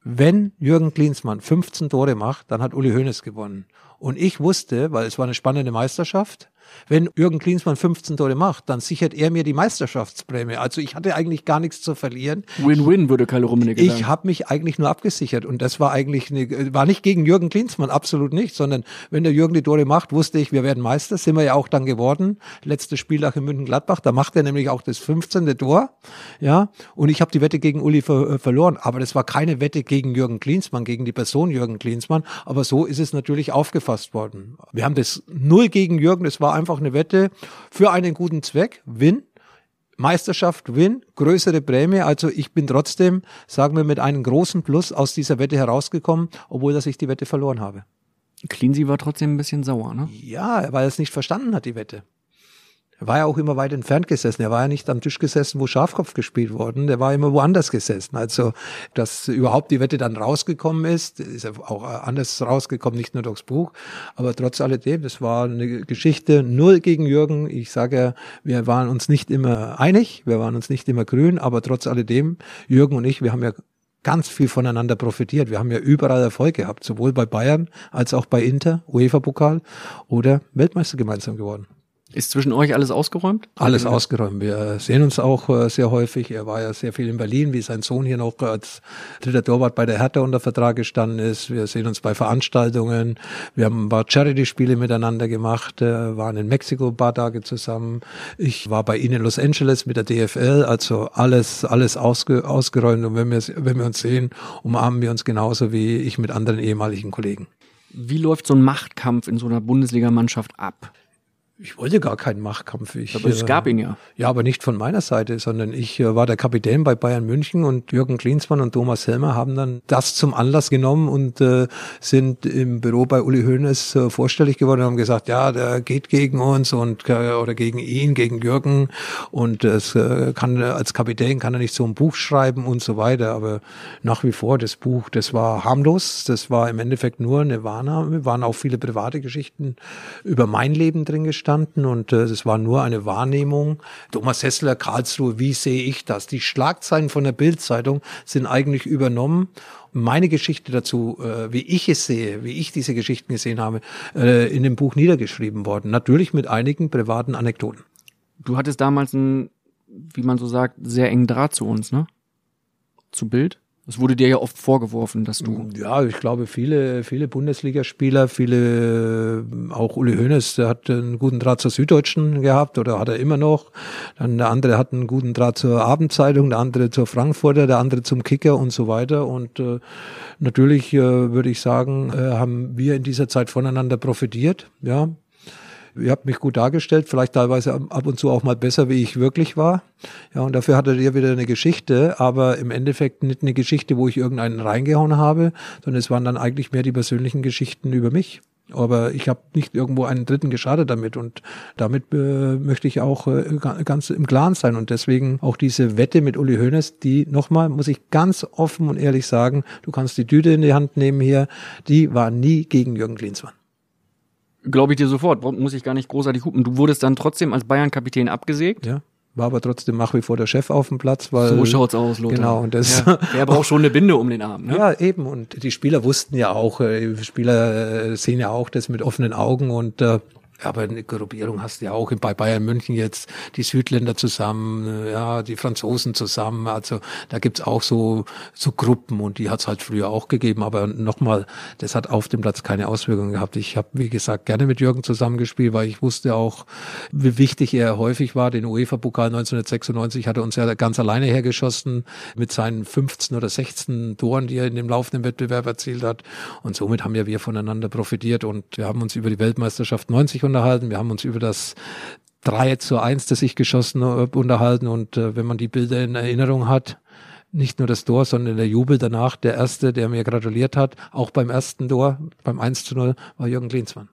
Wenn Jürgen Klinsmann 15 Tore macht, dann hat Uli Hoeneß gewonnen. Und ich wusste, weil es war eine spannende Meisterschaft, wenn Jürgen Klinsmann 15 Tore macht, dann sichert er mir die Meisterschaftsprämie. Also ich hatte eigentlich gar nichts zu verlieren. Win-win, würde Karl Rummenigge sagen. Ich habe mich eigentlich nur abgesichert und das war eigentlich eine, war nicht gegen Jürgen Klinsmann, absolut nicht, sondern wenn der Jürgen die Tore macht, wusste ich, wir werden Meister, sind wir ja auch dann geworden. Letztes Spieltag in München-Gladbach, da macht er nämlich auch das 15. Tor, ja, und ich habe die Wette gegen Uli ver äh, verloren, aber das war keine Wette gegen Jürgen Klinsmann, gegen die Person Jürgen Klinsmann, aber so ist es natürlich aufgefasst worden. Wir haben das null gegen Jürgen, das war einfach eine Wette für einen guten Zweck, Win. Meisterschaft Win, größere Prämie. Also ich bin trotzdem, sagen wir, mit einem großen Plus aus dieser Wette herausgekommen, obwohl dass ich die Wette verloren habe. Cleansy war trotzdem ein bisschen sauer, ne? Ja, weil er es nicht verstanden hat, die Wette. Er war ja auch immer weit entfernt gesessen. Er war ja nicht am Tisch gesessen, wo Schafkopf gespielt worden. Der war immer woanders gesessen. Also, dass überhaupt die Wette dann rausgekommen ist, ist ja auch anders rausgekommen, nicht nur durchs Buch. Aber trotz alledem, das war eine Geschichte null gegen Jürgen. Ich sage ja, wir waren uns nicht immer einig, wir waren uns nicht immer grün, aber trotz alledem, Jürgen und ich, wir haben ja ganz viel voneinander profitiert. Wir haben ja überall Erfolg gehabt, sowohl bei Bayern als auch bei Inter, UEFA-Pokal oder Weltmeister gemeinsam geworden. Ist zwischen euch alles ausgeräumt? Alles ausgeräumt. Wir sehen uns auch äh, sehr häufig. Er war ja sehr viel in Berlin, wie sein Sohn hier noch als dritter Torwart bei der Hertha unter Vertrag gestanden ist. Wir sehen uns bei Veranstaltungen. Wir haben ein paar Charity-Spiele miteinander gemacht, äh, waren in Mexiko ein paar Tage zusammen. Ich war bei Ihnen in Los Angeles mit der DFL. Also alles, alles ausge, ausgeräumt. Und wenn wir, wenn wir uns sehen, umarmen wir uns genauso wie ich mit anderen ehemaligen Kollegen. Wie läuft so ein Machtkampf in so einer Bundesligamannschaft ab? Ich wollte gar keinen Machtkampf. Ich, aber es gab ihn ja. Ja, aber nicht von meiner Seite, sondern ich äh, war der Kapitän bei Bayern München und Jürgen Klinsmann und Thomas Helmer haben dann das zum Anlass genommen und äh, sind im Büro bei Uli Hoeneß äh, vorstellig geworden und haben gesagt, ja, der geht gegen uns und äh, oder gegen ihn, gegen Jürgen und es äh, kann als Kapitän kann er nicht so ein Buch schreiben und so weiter. Aber nach wie vor das Buch, das war harmlos, das war im Endeffekt nur eine Wahrnahme, waren auch viele private Geschichten über mein Leben drin gestanden entstanden und äh, es war nur eine Wahrnehmung. Thomas Hessler, Karlsruhe, wie sehe ich das? Die Schlagzeilen von der Bildzeitung sind eigentlich übernommen meine Geschichte dazu, äh, wie ich es sehe, wie ich diese Geschichten gesehen habe, äh, in dem Buch niedergeschrieben worden. Natürlich mit einigen privaten Anekdoten. Du hattest damals einen, wie man so sagt, sehr engen Draht zu uns, ne? Zu Bild? Es wurde dir ja oft vorgeworfen, dass du. Ja, ich glaube, viele, viele Bundesligaspieler, viele, auch Uli Hoeneß, der hat einen guten Draht zur Süddeutschen gehabt oder hat er immer noch. Dann der andere hat einen guten Draht zur Abendzeitung, der andere zur Frankfurter, der andere zum Kicker und so weiter. Und äh, natürlich äh, würde ich sagen, äh, haben wir in dieser Zeit voneinander profitiert. Ja, Ihr habt mich gut dargestellt, vielleicht teilweise ab und zu auch mal besser, wie ich wirklich war. Ja, und dafür hattet ihr wieder eine Geschichte, aber im Endeffekt nicht eine Geschichte, wo ich irgendeinen reingehauen habe, sondern es waren dann eigentlich mehr die persönlichen Geschichten über mich. Aber ich habe nicht irgendwo einen Dritten geschadet damit und damit äh, möchte ich auch äh, ganz im Klaren sein und deswegen auch diese Wette mit Uli Hoeneß, die nochmal, muss ich ganz offen und ehrlich sagen, du kannst die Tüte in die Hand nehmen hier, die war nie gegen Jürgen Klinsmann. Glaube ich dir sofort, muss ich gar nicht großartig hupen. Du wurdest dann trotzdem als Bayern-Kapitän abgesägt. Ja war aber trotzdem nach wie vor der Chef auf dem Platz, weil so schaut's aus, Lothar. Genau und das. Ja, er braucht schon eine Binde um den Arm. Ne? Ja, eben und die Spieler wussten ja auch, äh, die Spieler äh, sehen ja auch das mit offenen Augen und äh, aber eine Gruppierung hast du ja auch bei Bayern München jetzt die Südländer zusammen, ja, die Franzosen zusammen. Also da gibt's auch so, so Gruppen und die hat's halt früher auch gegeben. Aber nochmal, das hat auf dem Platz keine Auswirkungen gehabt. Ich habe, wie gesagt, gerne mit Jürgen zusammengespielt, weil ich wusste auch, wie wichtig er häufig war. Den UEFA-Pokal 1996 hat er uns ja ganz alleine hergeschossen mit seinen 15 oder 16 Toren, die er in dem laufenden Wettbewerb erzielt hat. Und somit haben ja wir voneinander profitiert und wir haben uns über die Weltmeisterschaft 90 unterhalten, wir haben uns über das 3 zu 1, das ich geschossen habe, unterhalten und äh, wenn man die Bilder in Erinnerung hat, nicht nur das Tor, sondern der Jubel danach, der Erste, der mir gratuliert hat, auch beim ersten Tor, beim 1 zu 0, war Jürgen Klinsmann.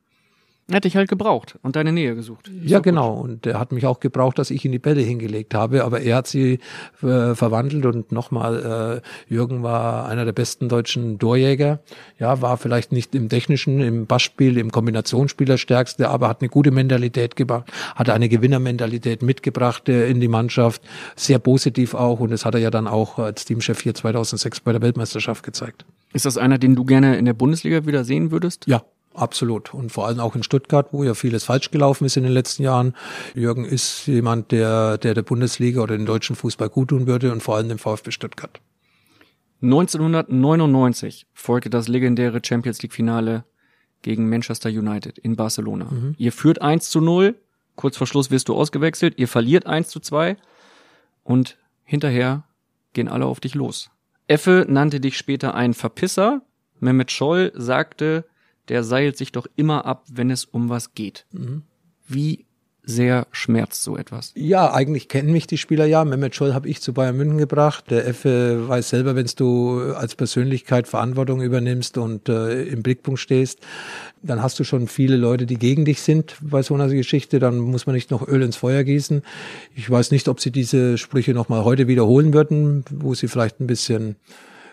Hätte ich halt gebraucht und deine Nähe gesucht. Ist ja, genau. Gut. Und er hat mich auch gebraucht, dass ich ihn die Bälle hingelegt habe, aber er hat sie äh, verwandelt und nochmal, äh, Jürgen war einer der besten deutschen Torjäger. Ja, war vielleicht nicht im technischen, im Bassspiel, im Kombinationsspiel der stärkste, aber hat eine gute Mentalität gebracht, hat eine Gewinnermentalität mitgebracht äh, in die Mannschaft, sehr positiv auch und das hat er ja dann auch als Teamchef hier 2006 bei der Weltmeisterschaft gezeigt. Ist das einer, den du gerne in der Bundesliga wieder sehen würdest? Ja, Absolut. Und vor allem auch in Stuttgart, wo ja vieles falsch gelaufen ist in den letzten Jahren. Jürgen ist jemand, der, der der Bundesliga oder den deutschen Fußball gut tun würde und vor allem dem VfB Stuttgart. 1999 folgte das legendäre Champions League Finale gegen Manchester United in Barcelona. Mhm. Ihr führt 1 zu 0, kurz vor Schluss wirst du ausgewechselt, ihr verliert 1 zu 2 und hinterher gehen alle auf dich los. Effe nannte dich später ein Verpisser, Mehmet Scholl sagte, der seilt sich doch immer ab, wenn es um was geht. Mhm. Wie sehr schmerzt so etwas? Ja, eigentlich kennen mich die Spieler ja. Mehmet Scholl habe ich zu Bayern München gebracht. Der Effe weiß selber, wenn du als Persönlichkeit Verantwortung übernimmst und äh, im Blickpunkt stehst, dann hast du schon viele Leute, die gegen dich sind bei so einer Geschichte. Dann muss man nicht noch Öl ins Feuer gießen. Ich weiß nicht, ob sie diese Sprüche nochmal heute wiederholen würden, wo sie vielleicht ein bisschen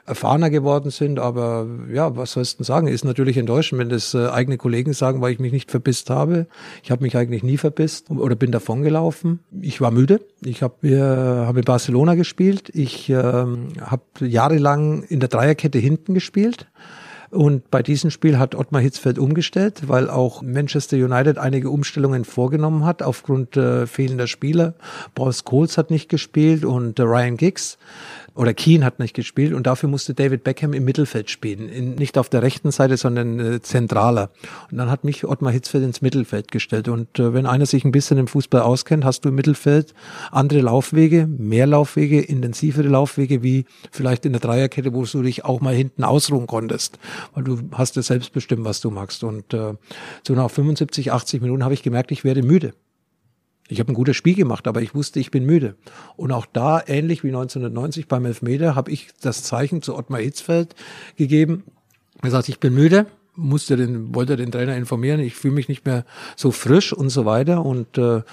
erfahrener geworden sind. Aber ja, was sollst du sagen? Ist natürlich enttäuschend, wenn das äh, eigene Kollegen sagen, weil ich mich nicht verbisst habe. Ich habe mich eigentlich nie verbisst oder bin davongelaufen. Ich war müde. Ich habe äh, hab in Barcelona gespielt. Ich äh, habe jahrelang in der Dreierkette hinten gespielt. Und bei diesem Spiel hat Ottmar Hitzfeld umgestellt, weil auch Manchester United einige Umstellungen vorgenommen hat aufgrund äh, fehlender Spieler. Paul Scholes hat nicht gespielt und äh, Ryan Giggs oder Keane hat nicht gespielt und dafür musste David Beckham im Mittelfeld spielen. In, nicht auf der rechten Seite, sondern äh, zentraler. Und dann hat mich Ottmar Hitzfeld ins Mittelfeld gestellt. Und äh, wenn einer sich ein bisschen im Fußball auskennt, hast du im Mittelfeld andere Laufwege, mehr Laufwege, intensivere Laufwege, wie vielleicht in der Dreierkette, wo du dich auch mal hinten ausruhen konntest. Weil du hast ja selbst bestimmt, was du magst. Und äh, so nach 75, 80 Minuten habe ich gemerkt, ich werde müde. Ich habe ein gutes Spiel gemacht, aber ich wusste, ich bin müde. Und auch da, ähnlich wie 1990 beim Elfmeter, habe ich das Zeichen zu Ottmar Hitzfeld gegeben. Er sagt, ich bin müde, musste den, wollte den Trainer informieren, ich fühle mich nicht mehr so frisch und so weiter. Und äh, er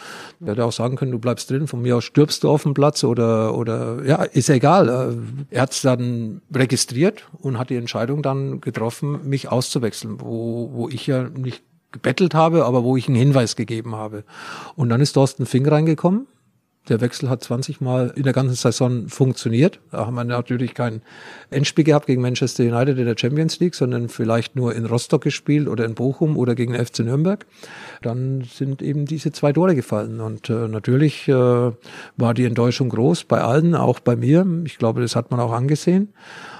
hätte auch sagen können, du bleibst drin, von mir aus stirbst du auf dem Platz oder oder ja, ist egal. Äh, er hat es dann registriert und hat die Entscheidung dann getroffen, mich auszuwechseln, wo, wo ich ja nicht gebettelt habe, aber wo ich einen Hinweis gegeben habe. Und dann ist Thorsten Fink reingekommen. Der Wechsel hat 20 Mal in der ganzen Saison funktioniert. Da haben wir natürlich kein Endspiel gehabt gegen Manchester United in der Champions League, sondern vielleicht nur in Rostock gespielt oder in Bochum oder gegen FC Nürnberg. Dann sind eben diese zwei Tore gefallen. Und äh, natürlich äh, war die Enttäuschung groß bei allen, auch bei mir. Ich glaube, das hat man auch angesehen.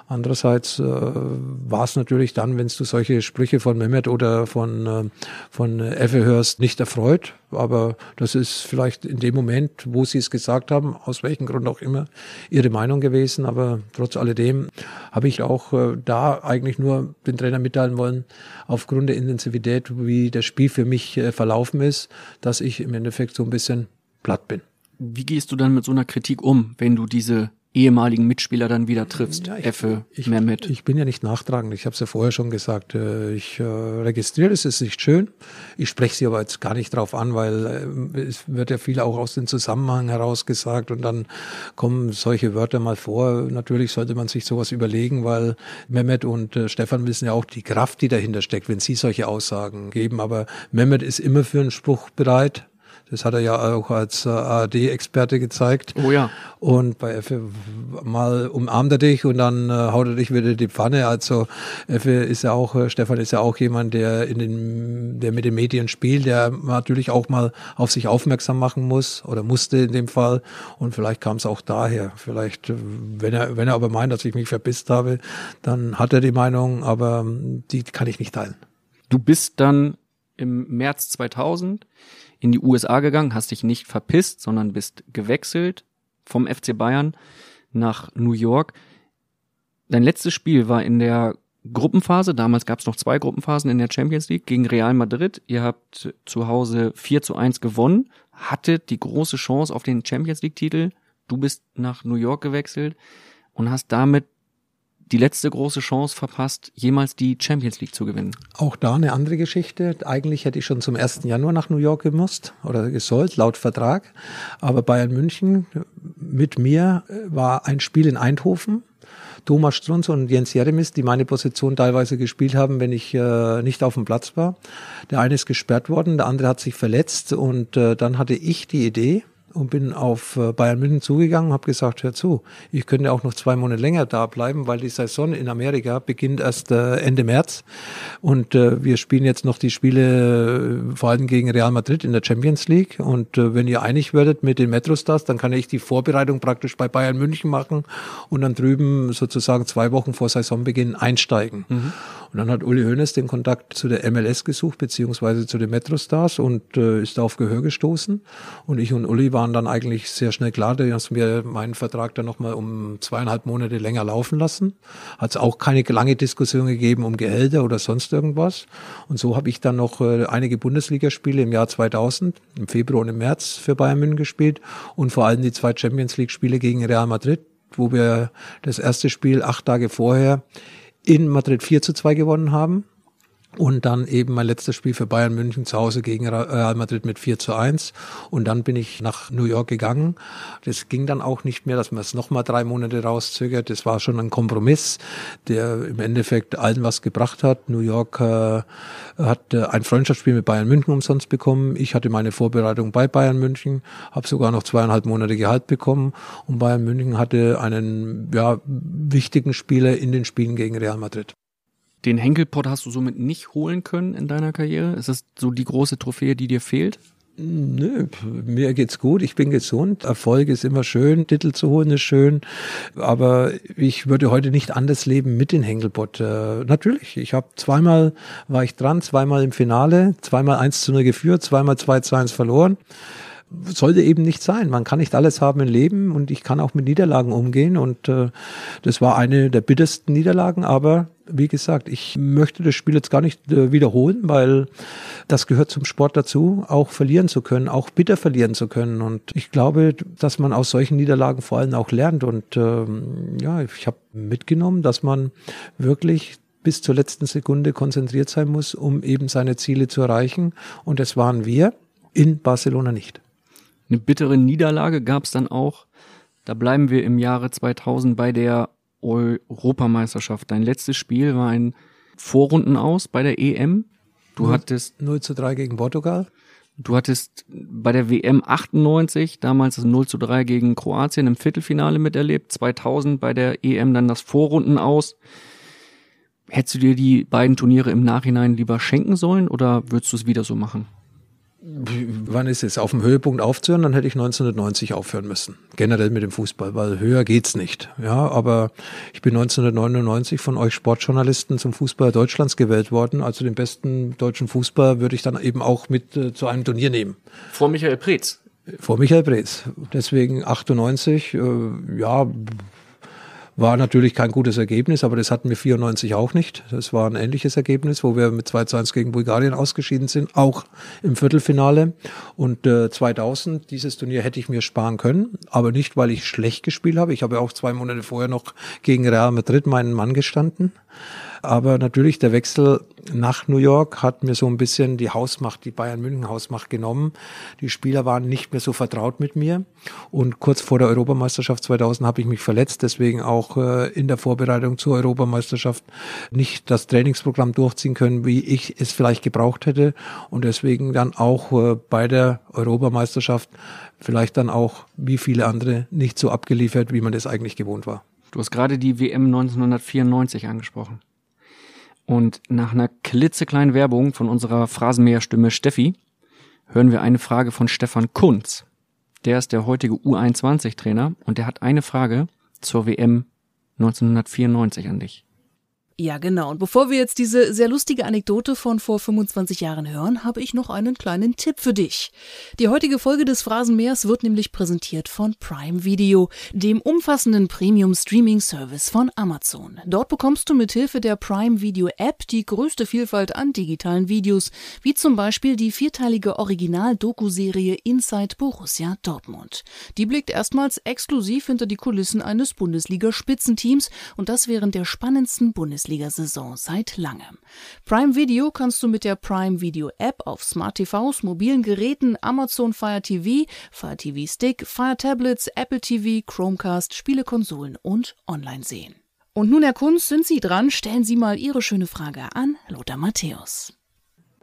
Andererseits äh, war es natürlich dann, wenn du solche Sprüche von Mehmet oder von, äh, von Effe hörst, nicht erfreut. Aber das ist vielleicht in dem Moment, wo sie es gesagt haben, aus welchem Grund auch immer, ihre Meinung gewesen. Aber trotz alledem habe ich auch äh, da eigentlich nur den Trainer mitteilen wollen, aufgrund der Intensivität, wie das Spiel für mich äh, verlaufen ist, dass ich im Endeffekt so ein bisschen platt bin. Wie gehst du dann mit so einer Kritik um, wenn du diese ehemaligen Mitspieler dann wieder triffst, ja, ich, Effe, ich, Mehmet. Ich bin ja nicht nachtragend. Ich habe es ja vorher schon gesagt. Äh, ich äh, registriere es, ist nicht schön. Ich spreche sie aber jetzt gar nicht drauf an, weil äh, es wird ja viel auch aus dem Zusammenhang heraus gesagt und dann kommen solche Wörter mal vor. Natürlich sollte man sich sowas überlegen, weil Mehmet und äh, Stefan wissen ja auch die Kraft, die dahinter steckt, wenn sie solche Aussagen geben. Aber Mehmet ist immer für einen Spruch bereit. Das hat er ja auch als äh, ARD-Experte gezeigt. Oh ja. Und bei Effe mal umarmt er dich und dann äh, haut er dich wieder die Pfanne. Also Effe ist ja auch, äh, Stefan ist ja auch jemand, der in den, der mit den Medien spielt, der natürlich auch mal auf sich aufmerksam machen muss oder musste in dem Fall. Und vielleicht kam es auch daher. Vielleicht, äh, wenn er, wenn er aber meint, dass ich mich verpisst habe, dann hat er die Meinung, aber ähm, die kann ich nicht teilen. Du bist dann im März 2000 in die USA gegangen, hast dich nicht verpisst, sondern bist gewechselt vom FC Bayern nach New York. Dein letztes Spiel war in der Gruppenphase, damals gab es noch zwei Gruppenphasen in der Champions League gegen Real Madrid. Ihr habt zu Hause 4 zu 1 gewonnen, hattet die große Chance auf den Champions League-Titel. Du bist nach New York gewechselt und hast damit die letzte große Chance verpasst, jemals die Champions League zu gewinnen. Auch da eine andere Geschichte. Eigentlich hätte ich schon zum 1. Januar nach New York gemusst oder gesollt, laut Vertrag. Aber Bayern München mit mir war ein Spiel in Eindhoven. Thomas Strunz und Jens Jeremis, die meine Position teilweise gespielt haben, wenn ich äh, nicht auf dem Platz war. Der eine ist gesperrt worden, der andere hat sich verletzt und äh, dann hatte ich die Idee, und bin auf äh, Bayern München zugegangen habe gesagt, hör zu, ich könnte auch noch zwei Monate länger da bleiben, weil die Saison in Amerika beginnt erst äh, Ende März und äh, wir spielen jetzt noch die Spiele vor allem gegen Real Madrid in der Champions League und wenn ihr einig werdet mit den Metrostars, dann kann ich die Vorbereitung praktisch bei Bayern München machen und dann drüben sozusagen zwei Wochen vor Saisonbeginn einsteigen. Mhm. Und dann hat Uli Hoeneß den Kontakt zu der MLS gesucht, beziehungsweise zu den Metrostars und äh, ist auf Gehör gestoßen. Und ich und Uli waren dann eigentlich sehr schnell klar, dass wir meinen Vertrag dann nochmal um zweieinhalb Monate länger laufen lassen. Hat es auch keine lange Diskussion gegeben um Gehälter oder sonst irgendwas. Und so habe ich dann noch äh, einige Bundesligaspiele im Jahr 2000, im Februar und im März für Bayern München gespielt und vor allem die zwei Champions League Spiele gegen Real Madrid, wo wir das erste Spiel acht Tage vorher in Madrid 4 zu 2 gewonnen haben. Und dann eben mein letztes Spiel für Bayern München zu Hause gegen Real Madrid mit 4 zu 1. Und dann bin ich nach New York gegangen. Das ging dann auch nicht mehr, dass man es nochmal drei Monate rauszögert. Das war schon ein Kompromiss, der im Endeffekt allen was gebracht hat. New York äh, hat äh, ein Freundschaftsspiel mit Bayern München umsonst bekommen. Ich hatte meine Vorbereitung bei Bayern München, habe sogar noch zweieinhalb Monate Gehalt bekommen. Und Bayern München hatte einen ja, wichtigen Spieler in den Spielen gegen Real Madrid. Den Henkelpot hast du somit nicht holen können in deiner Karriere? Ist das so die große Trophäe, die dir fehlt? Nö, mir geht's gut, ich bin gesund. Erfolg ist immer schön, Titel zu holen ist schön, aber ich würde heute nicht anders leben mit den Henkelbot. Äh, natürlich, ich habe zweimal war ich dran, zweimal im Finale, zweimal 1 zu 0 geführt, zweimal 2 zu 1 verloren sollte eben nicht sein. Man kann nicht alles haben im Leben und ich kann auch mit Niederlagen umgehen und äh, das war eine der bittersten Niederlagen, aber wie gesagt, ich möchte das Spiel jetzt gar nicht äh, wiederholen, weil das gehört zum Sport dazu, auch verlieren zu können, auch bitter verlieren zu können. Und ich glaube, dass man aus solchen Niederlagen vor allem auch lernt. Und ähm, ja, ich habe mitgenommen, dass man wirklich bis zur letzten Sekunde konzentriert sein muss, um eben seine Ziele zu erreichen. Und das waren wir in Barcelona nicht. Eine bittere Niederlage gab es dann auch. Da bleiben wir im Jahre 2000 bei der Europameisterschaft. Dein letztes Spiel war ein Vorrunden aus bei der EM. Du 0, hattest 0 zu 3 gegen Portugal. Du hattest bei der WM 98 damals das 0 zu 3 gegen Kroatien im Viertelfinale miterlebt. 2000 bei der EM dann das Vorrunden aus. Hättest du dir die beiden Turniere im Nachhinein lieber schenken sollen oder würdest du es wieder so machen? Wann ist es, auf dem Höhepunkt aufzuhören, dann hätte ich 1990 aufhören müssen. Generell mit dem Fußball, weil höher geht's nicht. Ja, aber ich bin 1999 von euch Sportjournalisten zum Fußballer Deutschlands gewählt worden. Also den besten deutschen Fußball würde ich dann eben auch mit äh, zu einem Turnier nehmen. Vor Michael Preetz. Vor Michael Preetz. Deswegen 98, äh, ja, war natürlich kein gutes Ergebnis, aber das hatten wir 94 auch nicht. Das war ein ähnliches Ergebnis, wo wir mit 2 zu 1 gegen Bulgarien ausgeschieden sind, auch im Viertelfinale. Und äh, 2000, dieses Turnier hätte ich mir sparen können, aber nicht, weil ich schlecht gespielt habe. Ich habe auch zwei Monate vorher noch gegen Real Madrid meinen Mann gestanden. Aber natürlich der Wechsel nach New York hat mir so ein bisschen die Hausmacht, die Bayern München Hausmacht genommen. Die Spieler waren nicht mehr so vertraut mit mir. Und kurz vor der Europameisterschaft 2000 habe ich mich verletzt, deswegen auch äh, in der Vorbereitung zur Europameisterschaft nicht das Trainingsprogramm durchziehen können, wie ich es vielleicht gebraucht hätte. Und deswegen dann auch äh, bei der Europameisterschaft vielleicht dann auch wie viele andere nicht so abgeliefert, wie man das eigentlich gewohnt war. Du hast gerade die WM 1994 angesprochen. Und nach einer klitzekleinen Werbung von unserer Phrasenmäherstimme Steffi hören wir eine Frage von Stefan Kunz. Der ist der heutige U21-Trainer und der hat eine Frage zur WM 1994 an dich. Ja, genau. Und bevor wir jetzt diese sehr lustige Anekdote von vor 25 Jahren hören, habe ich noch einen kleinen Tipp für dich. Die heutige Folge des Phrasenmeers wird nämlich präsentiert von Prime Video, dem umfassenden Premium Streaming Service von Amazon. Dort bekommst du mit Hilfe der Prime Video App die größte Vielfalt an digitalen Videos, wie zum Beispiel die vierteilige Original-Doku-Serie Inside Borussia Dortmund. Die blickt erstmals exklusiv hinter die Kulissen eines Bundesliga-Spitzenteams und das während der spannendsten Bundesliga Bundesliga-Saison seit langem. Prime Video kannst du mit der Prime Video App auf Smart TVs, mobilen Geräten, Amazon Fire TV, Fire TV Stick, Fire Tablets, Apple TV, Chromecast, Spielekonsolen und online sehen. Und nun, Herr Kunz, sind Sie dran? Stellen Sie mal Ihre schöne Frage an Lothar Matthäus.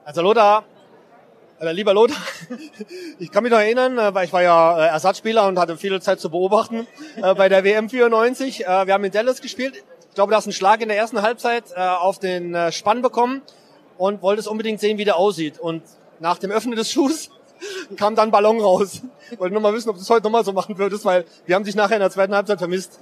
Also Lothar, äh, lieber Lothar, [LAUGHS] ich kann mich noch erinnern, äh, weil ich war ja äh, Ersatzspieler und hatte viel Zeit zu beobachten bei der WM 94. Äh, wir haben in Dallas gespielt. Glaube, du hast einen Schlag in der ersten Halbzeit äh, auf den äh, Spann bekommen und wolltest unbedingt sehen, wie der aussieht. Und nach dem Öffnen des Schuhs [LAUGHS] kam dann Ballon raus. Wollte nur mal wissen, ob du es heute nochmal so machen würdest, weil wir haben dich nachher in der zweiten Halbzeit vermisst.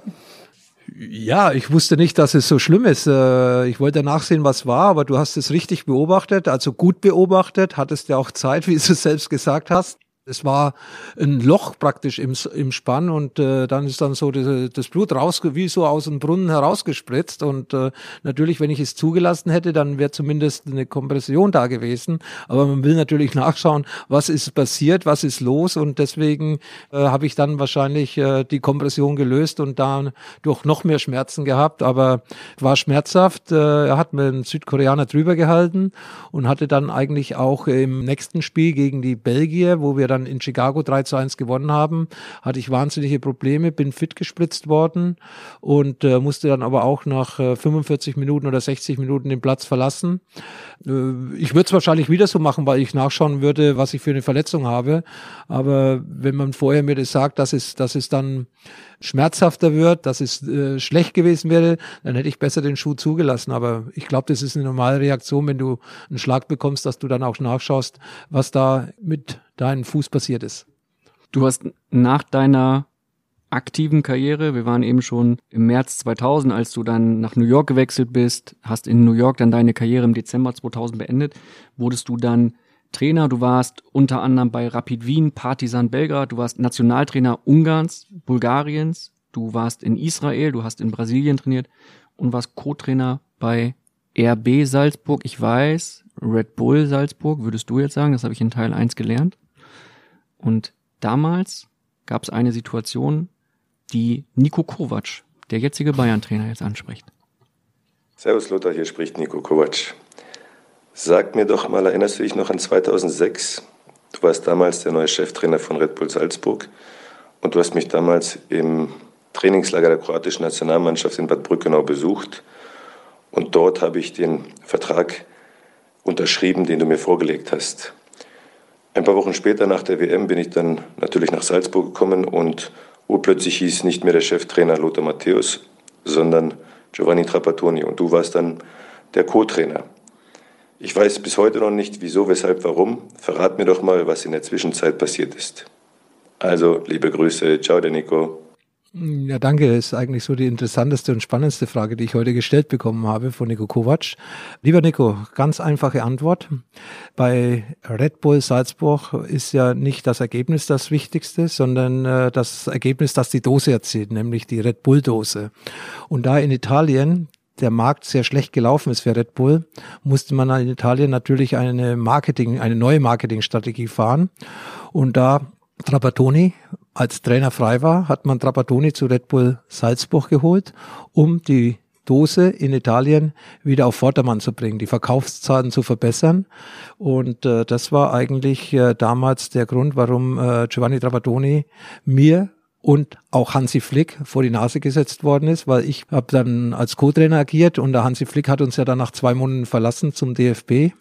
Ja, ich wusste nicht, dass es so schlimm ist. Äh, ich wollte nachsehen, was war, aber du hast es richtig beobachtet, also gut beobachtet, hattest ja auch Zeit, wie du es selbst gesagt hast. Es war ein Loch praktisch im, im Spann und äh, dann ist dann so das, das Blut raus, wie so aus dem Brunnen herausgespritzt. Und äh, natürlich, wenn ich es zugelassen hätte, dann wäre zumindest eine Kompression da gewesen. Aber man will natürlich [LAUGHS] nachschauen, was ist passiert, was ist los. Und deswegen äh, habe ich dann wahrscheinlich äh, die Kompression gelöst und da durch noch mehr Schmerzen gehabt. Aber war schmerzhaft. Äh, er hat mir einen Südkoreaner drüber gehalten und hatte dann eigentlich auch im nächsten Spiel gegen die Belgier, wo wir dann dann in Chicago 3 zu 1 gewonnen haben, hatte ich wahnsinnige Probleme, bin fit gespritzt worden und äh, musste dann aber auch nach äh, 45 Minuten oder 60 Minuten den Platz verlassen. Äh, ich würde es wahrscheinlich wieder so machen, weil ich nachschauen würde, was ich für eine Verletzung habe. Aber wenn man vorher mir das sagt, dass es, dass es dann schmerzhafter wird, dass es äh, schlecht gewesen wäre, dann hätte ich besser den Schuh zugelassen. Aber ich glaube, das ist eine normale Reaktion, wenn du einen Schlag bekommst, dass du dann auch nachschaust, was da mit deinem Fuß passiert ist. Du hast nach deiner aktiven Karriere, wir waren eben schon im März 2000, als du dann nach New York gewechselt bist, hast in New York dann deine Karriere im Dezember 2000 beendet, wurdest du dann Trainer, du warst unter anderem bei Rapid Wien, Partizan Belgrad, du warst Nationaltrainer Ungarns, Bulgariens, du warst in Israel, du hast in Brasilien trainiert und warst Co-Trainer bei RB Salzburg. Ich weiß, Red Bull Salzburg, würdest du jetzt sagen, das habe ich in Teil 1 gelernt. Und damals gab es eine Situation, die Nico Kovac, der jetzige Bayern-Trainer, jetzt anspricht. Servus Lothar, hier spricht Nico Kovac. Sag mir doch mal, erinnerst du dich noch an 2006? Du warst damals der neue Cheftrainer von Red Bull Salzburg und du hast mich damals im Trainingslager der kroatischen Nationalmannschaft in Bad Brückenau besucht und dort habe ich den Vertrag unterschrieben, den du mir vorgelegt hast. Ein paar Wochen später nach der WM bin ich dann natürlich nach Salzburg gekommen und urplötzlich hieß nicht mehr der Cheftrainer Lothar Matthäus, sondern Giovanni Trapattoni und du warst dann der Co-Trainer. Ich weiß bis heute noch nicht, wieso, weshalb, warum. Verrat mir doch mal, was in der Zwischenzeit passiert ist. Also, liebe Grüße, ciao, der Nico. Ja, danke. Ist eigentlich so die interessanteste und spannendste Frage, die ich heute gestellt bekommen habe von Nico Kovac. Lieber Nico, ganz einfache Antwort. Bei Red Bull Salzburg ist ja nicht das Ergebnis das Wichtigste, sondern äh, das Ergebnis, das die Dose erzielt, nämlich die Red Bull Dose. Und da in Italien der Markt sehr schlecht gelaufen ist für Red Bull, musste man in Italien natürlich eine Marketing, eine neue Marketingstrategie fahren. Und da Trapattoni als Trainer frei war, hat man Trapattoni zu Red Bull Salzburg geholt, um die Dose in Italien wieder auf Vordermann zu bringen, die Verkaufszahlen zu verbessern. Und äh, das war eigentlich äh, damals der Grund, warum äh, Giovanni Trapattoni mir und auch Hansi Flick vor die Nase gesetzt worden ist, weil ich habe dann als Co-Trainer agiert und der Hansi Flick hat uns ja dann nach zwei Monaten verlassen zum DFB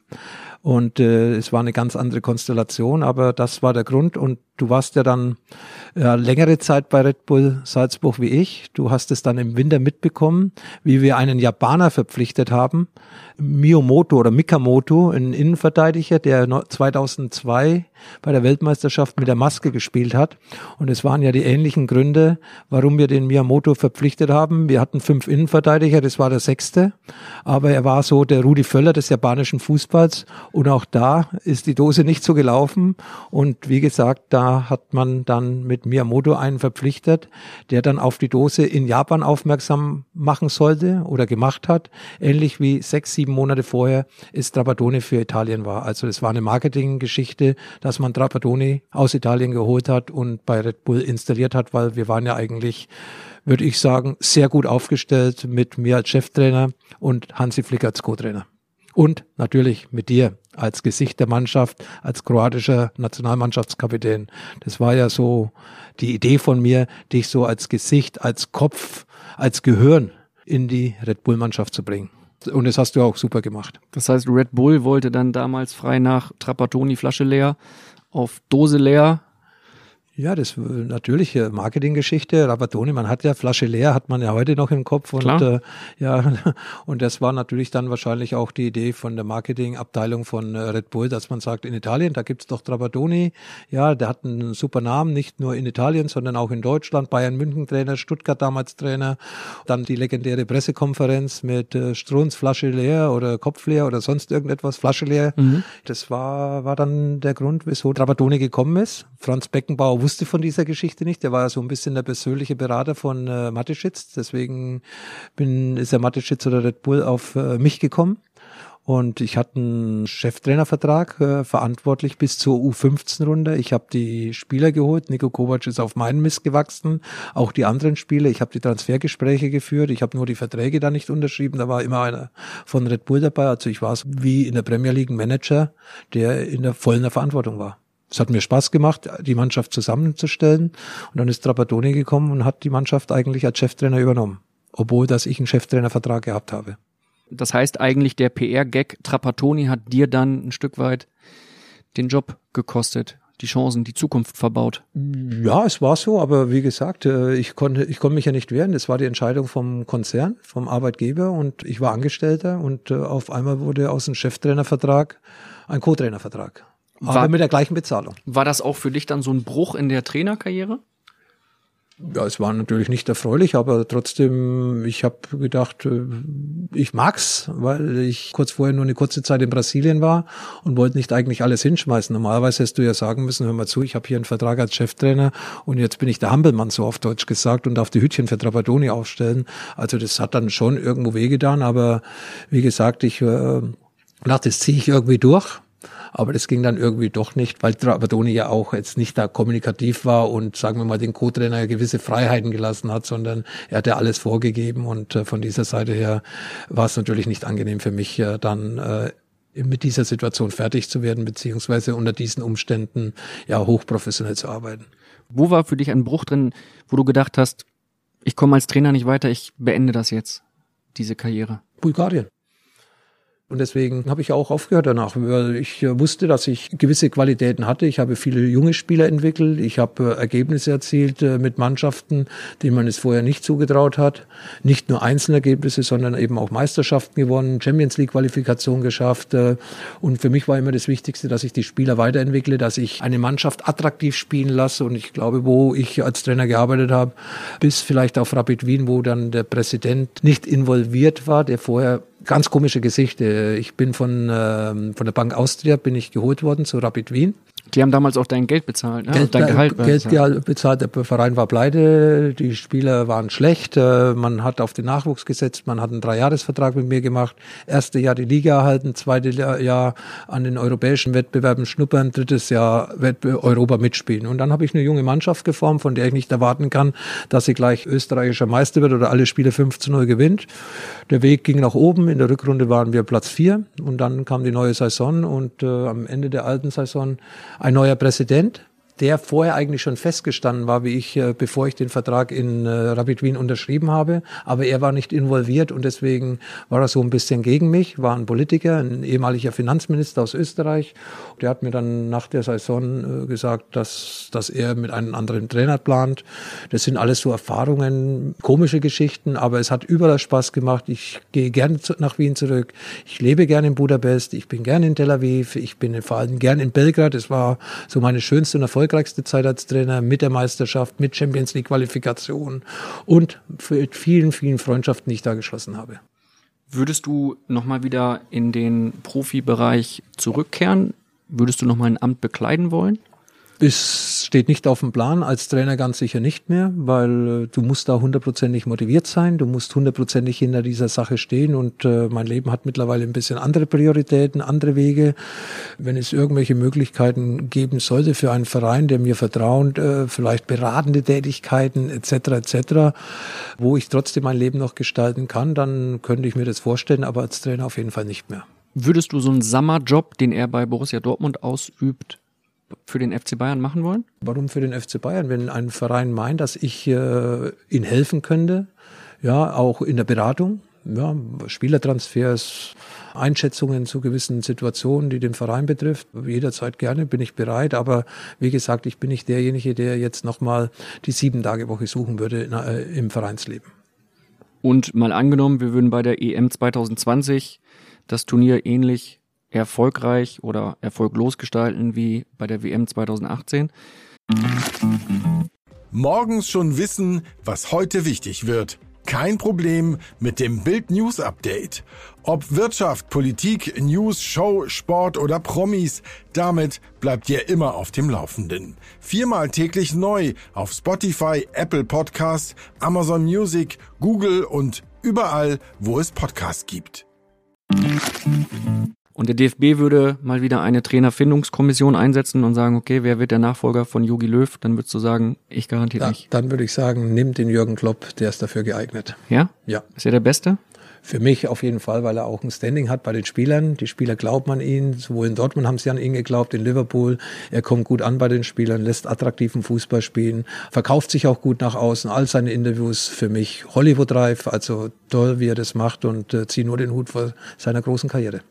und äh, es war eine ganz andere Konstellation, aber das war der Grund und du warst ja dann ja, längere Zeit bei Red Bull Salzburg wie ich. Du hast es dann im Winter mitbekommen, wie wir einen Japaner verpflichtet haben, Miyamoto oder Mikamoto, ein Innenverteidiger, der 2002 bei der Weltmeisterschaft mit der Maske gespielt hat. Und es waren ja die ähnlichen Gründe, warum wir den Miyamoto verpflichtet haben. Wir hatten fünf Innenverteidiger, das war der sechste. Aber er war so der Rudi Völler des japanischen Fußballs. Und auch da ist die Dose nicht so gelaufen. Und wie gesagt, da hat man dann mit Miyamoto einen verpflichtet, der dann auf die Dose in Japan aufmerksam machen sollte oder gemacht hat. Ähnlich wie sechs, sieben Monate vorher ist Trapattoni für Italien war. Also es war eine Marketinggeschichte, dass man Trapattoni aus Italien geholt hat und bei Red Bull installiert hat, weil wir waren ja eigentlich, würde ich sagen, sehr gut aufgestellt mit mir als Cheftrainer und Hansi Flick als Co-Trainer. Und natürlich mit dir als Gesicht der Mannschaft, als kroatischer Nationalmannschaftskapitän. Das war ja so die Idee von mir, dich so als Gesicht, als Kopf, als Gehirn in die Red Bull Mannschaft zu bringen. Und das hast du auch super gemacht. Das heißt, Red Bull wollte dann damals frei nach Trapattoni Flasche leer auf Dose leer ja, das natürlich Marketinggeschichte. Rabatoni, man hat ja Flasche leer, hat man ja heute noch im Kopf und äh, ja, [LAUGHS] und das war natürlich dann wahrscheinlich auch die Idee von der Marketingabteilung von äh, Red Bull, dass man sagt, in Italien, da gibt's doch Trabatoni, ja, der hat einen super Namen, nicht nur in Italien, sondern auch in Deutschland. Bayern München Trainer, Stuttgart damals Trainer, dann die legendäre Pressekonferenz mit äh, Strunz Flasche leer oder Kopf leer oder sonst irgendetwas Flasche leer. Mhm. Das war war dann der Grund, wieso Trabatoni gekommen ist. Franz Beckenbauer wusste von dieser Geschichte nicht. Der war so ein bisschen der persönliche Berater von äh, Mateschitz. Deswegen bin, ist der Mateschitz oder Red Bull auf äh, mich gekommen. Und ich hatte einen Cheftrainervertrag, äh, verantwortlich bis zur U15-Runde. Ich habe die Spieler geholt. Nico Kovac ist auf meinen Mist gewachsen. Auch die anderen Spieler. Ich habe die Transfergespräche geführt. Ich habe nur die Verträge da nicht unterschrieben. Da war immer einer von Red Bull dabei. Also ich war so wie in der Premier League Manager, der in der vollen Verantwortung war. Es hat mir Spaß gemacht, die Mannschaft zusammenzustellen. Und dann ist Trapattoni gekommen und hat die Mannschaft eigentlich als Cheftrainer übernommen. Obwohl, dass ich einen Cheftrainervertrag gehabt habe. Das heißt eigentlich, der PR-Gag Trapattoni hat dir dann ein Stück weit den Job gekostet, die Chancen, die Zukunft verbaut. Ja, es war so, aber wie gesagt, äh, ich konnte, ich konnte mich ja nicht wehren. Es war die Entscheidung vom Konzern, vom Arbeitgeber und ich war Angestellter und äh, auf einmal wurde aus dem Cheftrainervertrag ein Co-Trainervertrag. Aber war, mit der gleichen Bezahlung. War das auch für dich dann so ein Bruch in der Trainerkarriere? Ja, es war natürlich nicht erfreulich, aber trotzdem, ich habe gedacht, äh, ich mag's, weil ich kurz vorher nur eine kurze Zeit in Brasilien war und wollte nicht eigentlich alles hinschmeißen. Normalerweise hättest du ja sagen müssen, hör mal zu, ich habe hier einen Vertrag als Cheftrainer und jetzt bin ich der Hampelmann, so auf Deutsch gesagt, und darf die Hütchen für Trapattoni aufstellen. Also das hat dann schon irgendwo wehgetan, aber wie gesagt, ich äh, dachte, das ziehe ich irgendwie durch aber das ging dann irgendwie doch nicht, weil Trapattoni ja auch jetzt nicht da kommunikativ war und sagen wir mal den Co-Trainer gewisse Freiheiten gelassen hat, sondern er hat ja alles vorgegeben und äh, von dieser Seite her war es natürlich nicht angenehm für mich dann äh, mit dieser Situation fertig zu werden, beziehungsweise unter diesen Umständen ja hochprofessionell zu arbeiten. Wo war für dich ein Bruch drin, wo du gedacht hast, ich komme als Trainer nicht weiter, ich beende das jetzt, diese Karriere? Bulgarien. Und deswegen habe ich auch aufgehört danach, weil ich äh, wusste, dass ich gewisse Qualitäten hatte. Ich habe viele junge Spieler entwickelt. Ich habe äh, Ergebnisse erzielt äh, mit Mannschaften, denen man es vorher nicht zugetraut hat. Nicht nur Einzelergebnisse, sondern eben auch Meisterschaften gewonnen, Champions League Qualifikation geschafft. Und für mich war immer das Wichtigste, dass ich die Spieler weiterentwickle, dass ich eine Mannschaft attraktiv spielen lasse. Und ich glaube, wo ich als Trainer gearbeitet habe, bis vielleicht auf Rapid Wien, wo dann der Präsident nicht involviert war, der vorher ganz komische Geschichte. Ich bin von, äh, von der Bank Austria bin ich geholt worden zu Rapid Wien die haben damals auch dein Geld bezahlt, ne? Geld, dein Gehalt Geld bezahlt. bezahlt. Der Verein war pleite, die Spieler waren schlecht, äh, man hat auf den Nachwuchs gesetzt, man hat einen Dreijahresvertrag mit mir gemacht, erste Jahr die Liga erhalten, zweite Jahr an den europäischen Wettbewerben schnuppern, drittes Jahr Europa mitspielen. Und dann habe ich eine junge Mannschaft geformt, von der ich nicht erwarten kann, dass sie gleich österreichischer Meister wird oder alle Spiele 5 zu 0 gewinnt. Der Weg ging nach oben, in der Rückrunde waren wir Platz vier und dann kam die neue Saison und äh, am Ende der alten Saison ein neuer Präsident, der vorher eigentlich schon festgestanden war, wie ich, äh, bevor ich den Vertrag in äh, Rapid Wien unterschrieben habe. Aber er war nicht involviert und deswegen war er so ein bisschen gegen mich, war ein Politiker, ein ehemaliger Finanzminister aus Österreich. Der hat mir dann nach der Saison äh, gesagt, dass, dass er mit einem anderen Trainer plant. Das sind alles so Erfahrungen, komische Geschichten, aber es hat überall Spaß gemacht. Ich gehe gerne nach Wien zurück. Ich lebe gerne in Budapest. Ich bin gerne in Tel Aviv. Ich bin vor allem gerne in Belgrad. Es war so meine schönste und erfolgreichste erfolgreichste Zeit als Trainer mit der Meisterschaft, mit Champions League Qualifikation und vielen, vielen Freundschaften, die ich da geschlossen habe. Würdest du nochmal wieder in den Profibereich zurückkehren? Würdest du nochmal ein Amt bekleiden wollen? Es steht nicht auf dem Plan, als Trainer ganz sicher nicht mehr, weil äh, du musst da hundertprozentig motiviert sein, du musst hundertprozentig hinter dieser Sache stehen und äh, mein Leben hat mittlerweile ein bisschen andere Prioritäten, andere Wege. Wenn es irgendwelche Möglichkeiten geben sollte für einen Verein, der mir vertraut, äh, vielleicht beratende Tätigkeiten etc. etc., wo ich trotzdem mein Leben noch gestalten kann, dann könnte ich mir das vorstellen, aber als Trainer auf jeden Fall nicht mehr. Würdest du so einen Sommerjob, den er bei Borussia Dortmund ausübt, für den FC Bayern machen wollen? Warum für den FC Bayern? Wenn ein Verein meint, dass ich äh, ihnen helfen könnte, ja, auch in der Beratung, ja, Spielertransfers, Einschätzungen zu gewissen Situationen, die den Verein betrifft. Jederzeit gerne bin ich bereit, aber wie gesagt, ich bin nicht derjenige, der jetzt nochmal die sieben Tage Woche suchen würde äh, im Vereinsleben. Und mal angenommen, wir würden bei der EM 2020 das Turnier ähnlich erfolgreich oder erfolglos gestalten wie bei der WM 2018. Morgens schon wissen, was heute wichtig wird. Kein Problem mit dem Bild News Update. Ob Wirtschaft, Politik, News, Show, Sport oder Promis, damit bleibt ihr immer auf dem Laufenden. Viermal täglich neu auf Spotify, Apple Podcast, Amazon Music, Google und überall, wo es Podcasts gibt. Und der DFB würde mal wieder eine Trainerfindungskommission einsetzen und sagen, okay, wer wird der Nachfolger von Jogi Löw? Dann würdest du sagen, ich garantiere ja, nicht. Dann würde ich sagen, nimm den Jürgen Klopp, der ist dafür geeignet. Ja? Ja. Ist er der Beste? Für mich auf jeden Fall, weil er auch ein Standing hat bei den Spielern. Die Spieler glauben an ihn. Sowohl in Dortmund haben sie an ihn geglaubt, in Liverpool. Er kommt gut an bei den Spielern, lässt attraktiven Fußball spielen, verkauft sich auch gut nach außen. All seine Interviews für mich Hollywood-reif. Also toll, wie er das macht und äh, ziehe nur den Hut vor seiner großen Karriere.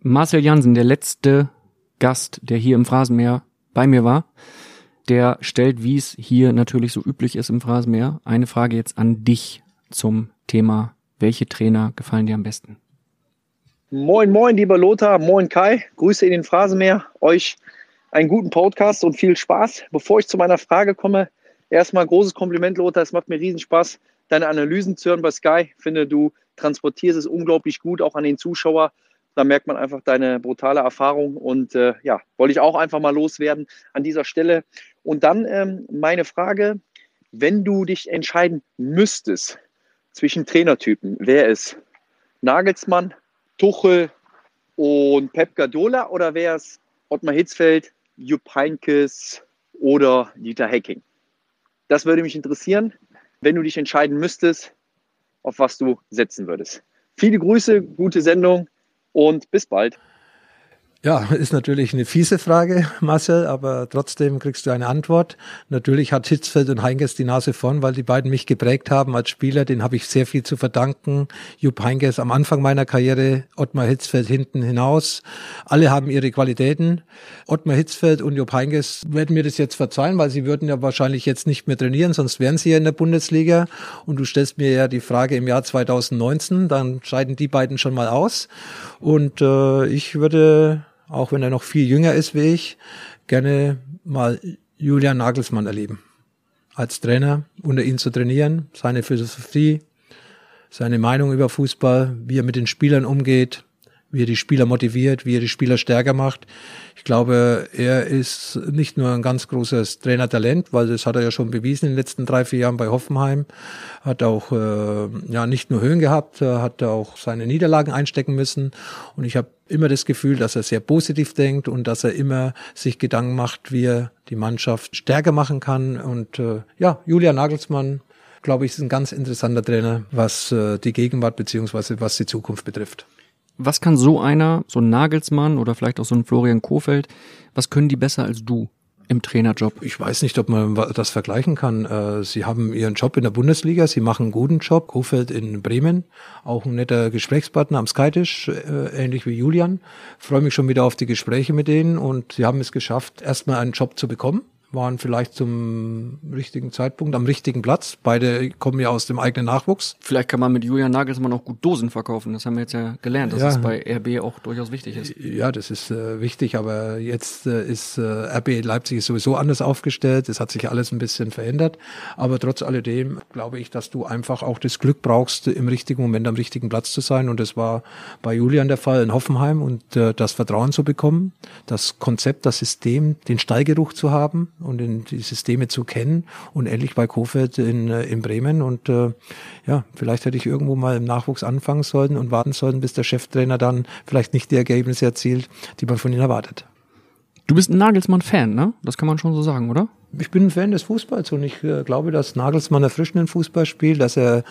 Marcel Jansen, der letzte Gast, der hier im Phrasenmeer bei mir war, der stellt, wie es hier natürlich so üblich ist im Phrasenmeer, eine Frage jetzt an dich zum Thema, welche Trainer gefallen dir am besten? Moin, moin, lieber Lothar, moin Kai, Grüße in den Phrasenmeer, euch einen guten Podcast und viel Spaß. Bevor ich zu meiner Frage komme, erstmal großes Kompliment, Lothar, es macht mir riesen Spaß, deine Analysen zu hören bei Sky. Ich finde, du transportierst es unglaublich gut, auch an den Zuschauer. Da merkt man einfach deine brutale Erfahrung und äh, ja, wollte ich auch einfach mal loswerden an dieser Stelle. Und dann ähm, meine Frage, wenn du dich entscheiden müsstest zwischen Trainertypen, wer ist Nagelsmann, Tuchel und Pep Guardiola oder wäre es Ottmar Hitzfeld, Jupp Heynckes oder Dieter Hecking? Das würde mich interessieren, wenn du dich entscheiden müsstest, auf was du setzen würdest. Viele Grüße, gute Sendung und bis bald. Ja, ist natürlich eine fiese Frage, Marcel, aber trotzdem kriegst du eine Antwort. Natürlich hat Hitzfeld und Heingers die Nase vorn, weil die beiden mich geprägt haben als Spieler. Den habe ich sehr viel zu verdanken. Jupp Heingers am Anfang meiner Karriere, Ottmar Hitzfeld hinten hinaus. Alle haben ihre Qualitäten. Ottmar Hitzfeld und Jupp Heingers werden mir das jetzt verzeihen, weil sie würden ja wahrscheinlich jetzt nicht mehr trainieren, sonst wären sie ja in der Bundesliga. Und du stellst mir ja die Frage im Jahr 2019, dann scheiden die beiden schon mal aus. Und äh, ich würde auch wenn er noch viel jünger ist wie ich, gerne mal Julian Nagelsmann erleben. Als Trainer, unter ihn zu trainieren, seine Philosophie, seine Meinung über Fußball, wie er mit den Spielern umgeht, wie er die Spieler motiviert, wie er die Spieler stärker macht. Ich glaube, er ist nicht nur ein ganz großes Trainertalent, weil das hat er ja schon bewiesen in den letzten drei, vier Jahren bei Hoffenheim. Hat auch äh, ja nicht nur Höhen gehabt, hat auch seine Niederlagen einstecken müssen. Und ich habe immer das Gefühl, dass er sehr positiv denkt und dass er immer sich Gedanken macht, wie er die Mannschaft stärker machen kann. Und äh, ja, Julia Nagelsmann, glaube ich, ist ein ganz interessanter Trainer, was äh, die Gegenwart beziehungsweise was die Zukunft betrifft. Was kann so einer, so ein Nagelsmann oder vielleicht auch so ein Florian Kofeld, was können die besser als du? im Trainerjob? Ich weiß nicht, ob man das vergleichen kann. Äh, sie haben ihren Job in der Bundesliga, sie machen einen guten Job. Kofeld in Bremen, auch ein netter Gesprächspartner am Skytisch, äh, ähnlich wie Julian. Freue mich schon wieder auf die Gespräche mit denen und sie haben es geschafft, erstmal einen Job zu bekommen waren vielleicht zum richtigen Zeitpunkt am richtigen Platz. Beide kommen ja aus dem eigenen Nachwuchs. Vielleicht kann man mit Julian Nagelsmann auch gut Dosen verkaufen. Das haben wir jetzt ja gelernt, dass ja. das bei RB auch durchaus wichtig ist. Ja, das ist äh, wichtig, aber jetzt äh, ist äh, RB Leipzig ist sowieso anders aufgestellt. Es hat sich alles ein bisschen verändert. Aber trotz alledem glaube ich, dass du einfach auch das Glück brauchst, im richtigen Moment am richtigen Platz zu sein. Und das war bei Julian der Fall in Hoffenheim und äh, das Vertrauen zu bekommen, das Konzept, das System, den Stallgeruch zu haben und in die Systeme zu kennen und ähnlich bei Kofeld in, äh, in Bremen und äh, ja, vielleicht hätte ich irgendwo mal im Nachwuchs anfangen sollen und warten sollen, bis der Cheftrainer dann vielleicht nicht die Ergebnisse erzielt, die man von ihm erwartet. Du bist ein Nagelsmann-Fan, ne? Das kann man schon so sagen, oder? Ich bin ein Fan des Fußballs und ich äh, glaube, dass Nagelsmann erfrischenden Fußball spielt, dass er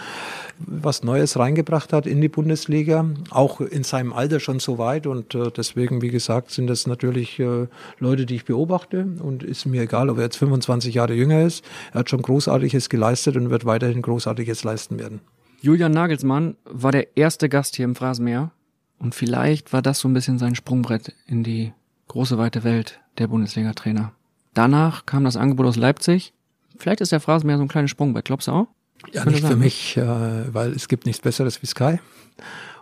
was Neues reingebracht hat in die Bundesliga, auch in seinem Alter schon so weit und äh, deswegen, wie gesagt, sind das natürlich äh, Leute, die ich beobachte und ist mir egal, ob er jetzt 25 Jahre jünger ist. Er hat schon Großartiges geleistet und wird weiterhin Großartiges leisten werden. Julian Nagelsmann war der erste Gast hier im Phrasenmeer und vielleicht war das so ein bisschen sein Sprungbrett in die große weite Welt der Bundesliga-Trainer. Danach kam das Angebot aus Leipzig. Vielleicht ist der Phrasenmeer so ein kleines Sprungbrett, glaubst du auch? Ja, nicht für mich, äh, weil es gibt nichts Besseres wie Sky.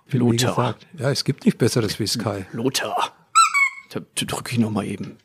Wie Lothar. Gesagt, ja, es gibt nichts Besseres wie Sky. Lothar. Da, da drücke ich nochmal eben.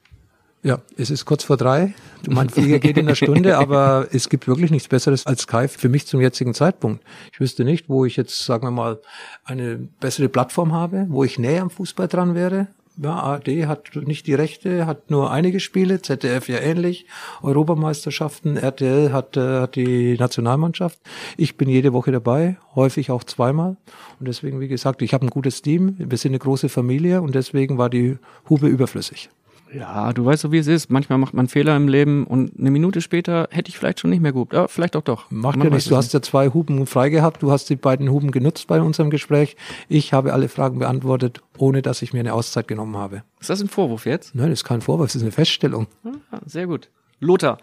Ja, es ist kurz vor drei. Mein Flieger geht in einer Stunde, [LAUGHS] aber es gibt wirklich nichts Besseres als Sky für mich zum jetzigen Zeitpunkt. Ich wüsste nicht, wo ich jetzt, sagen wir mal, eine bessere Plattform habe, wo ich näher am Fußball dran wäre. Ja, ARD hat nicht die Rechte, hat nur einige Spiele, ZDF ja ähnlich, Europameisterschaften, RTL hat, äh, hat die Nationalmannschaft. Ich bin jede Woche dabei, häufig auch zweimal. Und deswegen, wie gesagt, ich habe ein gutes Team, wir sind eine große Familie und deswegen war die Hube überflüssig. Ja, du weißt so, wie es ist. Manchmal macht man Fehler im Leben und eine Minute später hätte ich vielleicht schon nicht mehr gehupt. Ja, vielleicht auch doch. Macht man ja nichts. Du hast ja zwei Huben frei gehabt. Du hast die beiden Huben genutzt bei unserem Gespräch. Ich habe alle Fragen beantwortet, ohne dass ich mir eine Auszeit genommen habe. Ist das ein Vorwurf jetzt? Nein, das ist kein Vorwurf. Das ist eine Feststellung. Ah, sehr gut. Lothar,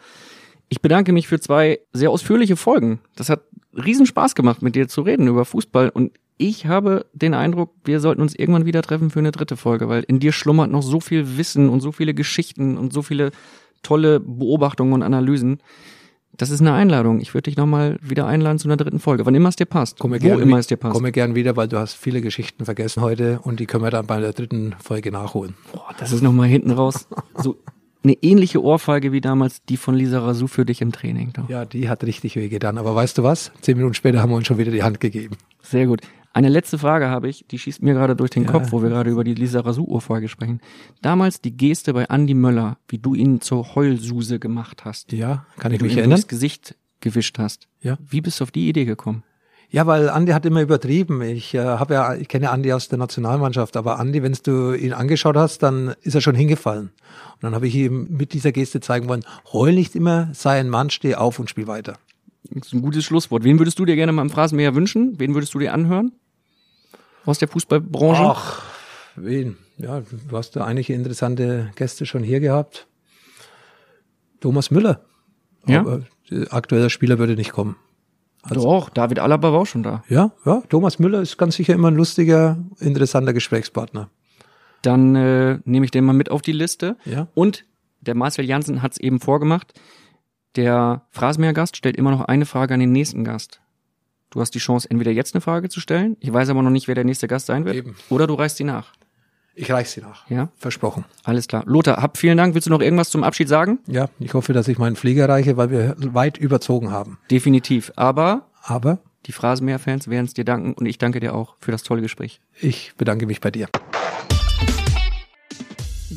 ich bedanke mich für zwei sehr ausführliche Folgen. Das hat riesen Spaß gemacht, mit dir zu reden über Fußball und ich habe den Eindruck, wir sollten uns irgendwann wieder treffen für eine dritte Folge, weil in dir schlummert noch so viel Wissen und so viele Geschichten und so viele tolle Beobachtungen und Analysen. Das ist eine Einladung. Ich würde dich nochmal wieder einladen zu einer dritten Folge. Wann immer es dir passt. Komme gern, immer es dir passt. Komme gern wieder, weil du hast viele Geschichten vergessen heute und die können wir dann bei der dritten Folge nachholen. Boah, das ist nochmal hinten raus. [LAUGHS] So eine ähnliche Ohrfeige wie damals die von Lisa Razou für dich im Training. Doch. Ja, die hat richtig wehgetan. Aber weißt du was? Zehn Minuten später haben wir uns schon wieder die Hand gegeben. Sehr gut. Eine letzte Frage habe ich, die schießt mir gerade durch den ja. Kopf, wo wir gerade über die Lisa Rasu-Ohrfeige sprechen. Damals die Geste bei Andy Möller, wie du ihn zur Heulsuse gemacht hast. Ja, kann ich mich erinnern. das Gesicht gewischt hast. Ja. Wie bist du auf die Idee gekommen? Ja, weil Andi hat immer übertrieben. Ich äh, habe ja, ich kenne Andi aus der Nationalmannschaft, aber Andi, wenn du ihn angeschaut hast, dann ist er schon hingefallen. Und dann habe ich ihm mit dieser Geste zeigen wollen, heul nicht immer, sei ein Mann, steh auf und spiel weiter. Das ist ein gutes Schlusswort. Wen würdest du dir gerne mal im Phrasenmäher wünschen? Wen würdest du dir anhören? Aus der Fußballbranche? Ach, wen? Ja, du hast da einige interessante Gäste schon hier gehabt. Thomas Müller. Ja? Aber äh, aktueller Spieler würde nicht kommen. Also, Doch, David Alaba war auch schon da. Ja, ja, Thomas Müller ist ganz sicher immer ein lustiger, interessanter Gesprächspartner. Dann äh, nehme ich den mal mit auf die Liste. Ja. Und der Marcel Janssen hat es eben vorgemacht. Der Phrasenmäher-Gast stellt immer noch eine Frage an den nächsten Gast. Du hast die Chance, entweder jetzt eine Frage zu stellen, ich weiß aber noch nicht, wer der nächste Gast sein wird, Eben. oder du reichst sie nach. Ich reich sie nach. Ja? Versprochen. Alles klar. Lothar, hab vielen Dank. Willst du noch irgendwas zum Abschied sagen? Ja, ich hoffe, dass ich meinen Flieger reiche, weil wir weit überzogen haben. Definitiv. Aber Aber die Phrasenmäher-Fans werden es dir danken und ich danke dir auch für das tolle Gespräch. ich bedanke mich bei dir.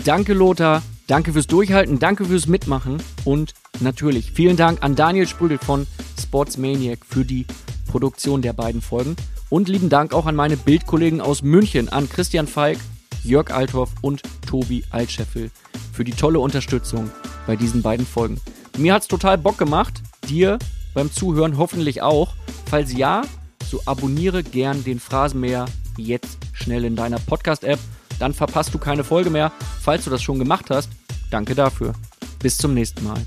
Danke, Lothar. Danke fürs Durchhalten. Danke fürs Mitmachen. Und natürlich vielen Dank an Daniel Sprügel von Sportsmaniac für die Produktion der beiden Folgen. Und lieben Dank auch an meine Bildkollegen aus München, an Christian Falk, Jörg Althoff und Tobi Altscheffel für die tolle Unterstützung bei diesen beiden Folgen. Mir hat's total Bock gemacht. Dir beim Zuhören hoffentlich auch. Falls ja, so abonniere gern den Phrasenmäher jetzt schnell in deiner Podcast-App. Dann verpasst du keine Folge mehr. Falls du das schon gemacht hast, danke dafür. Bis zum nächsten Mal.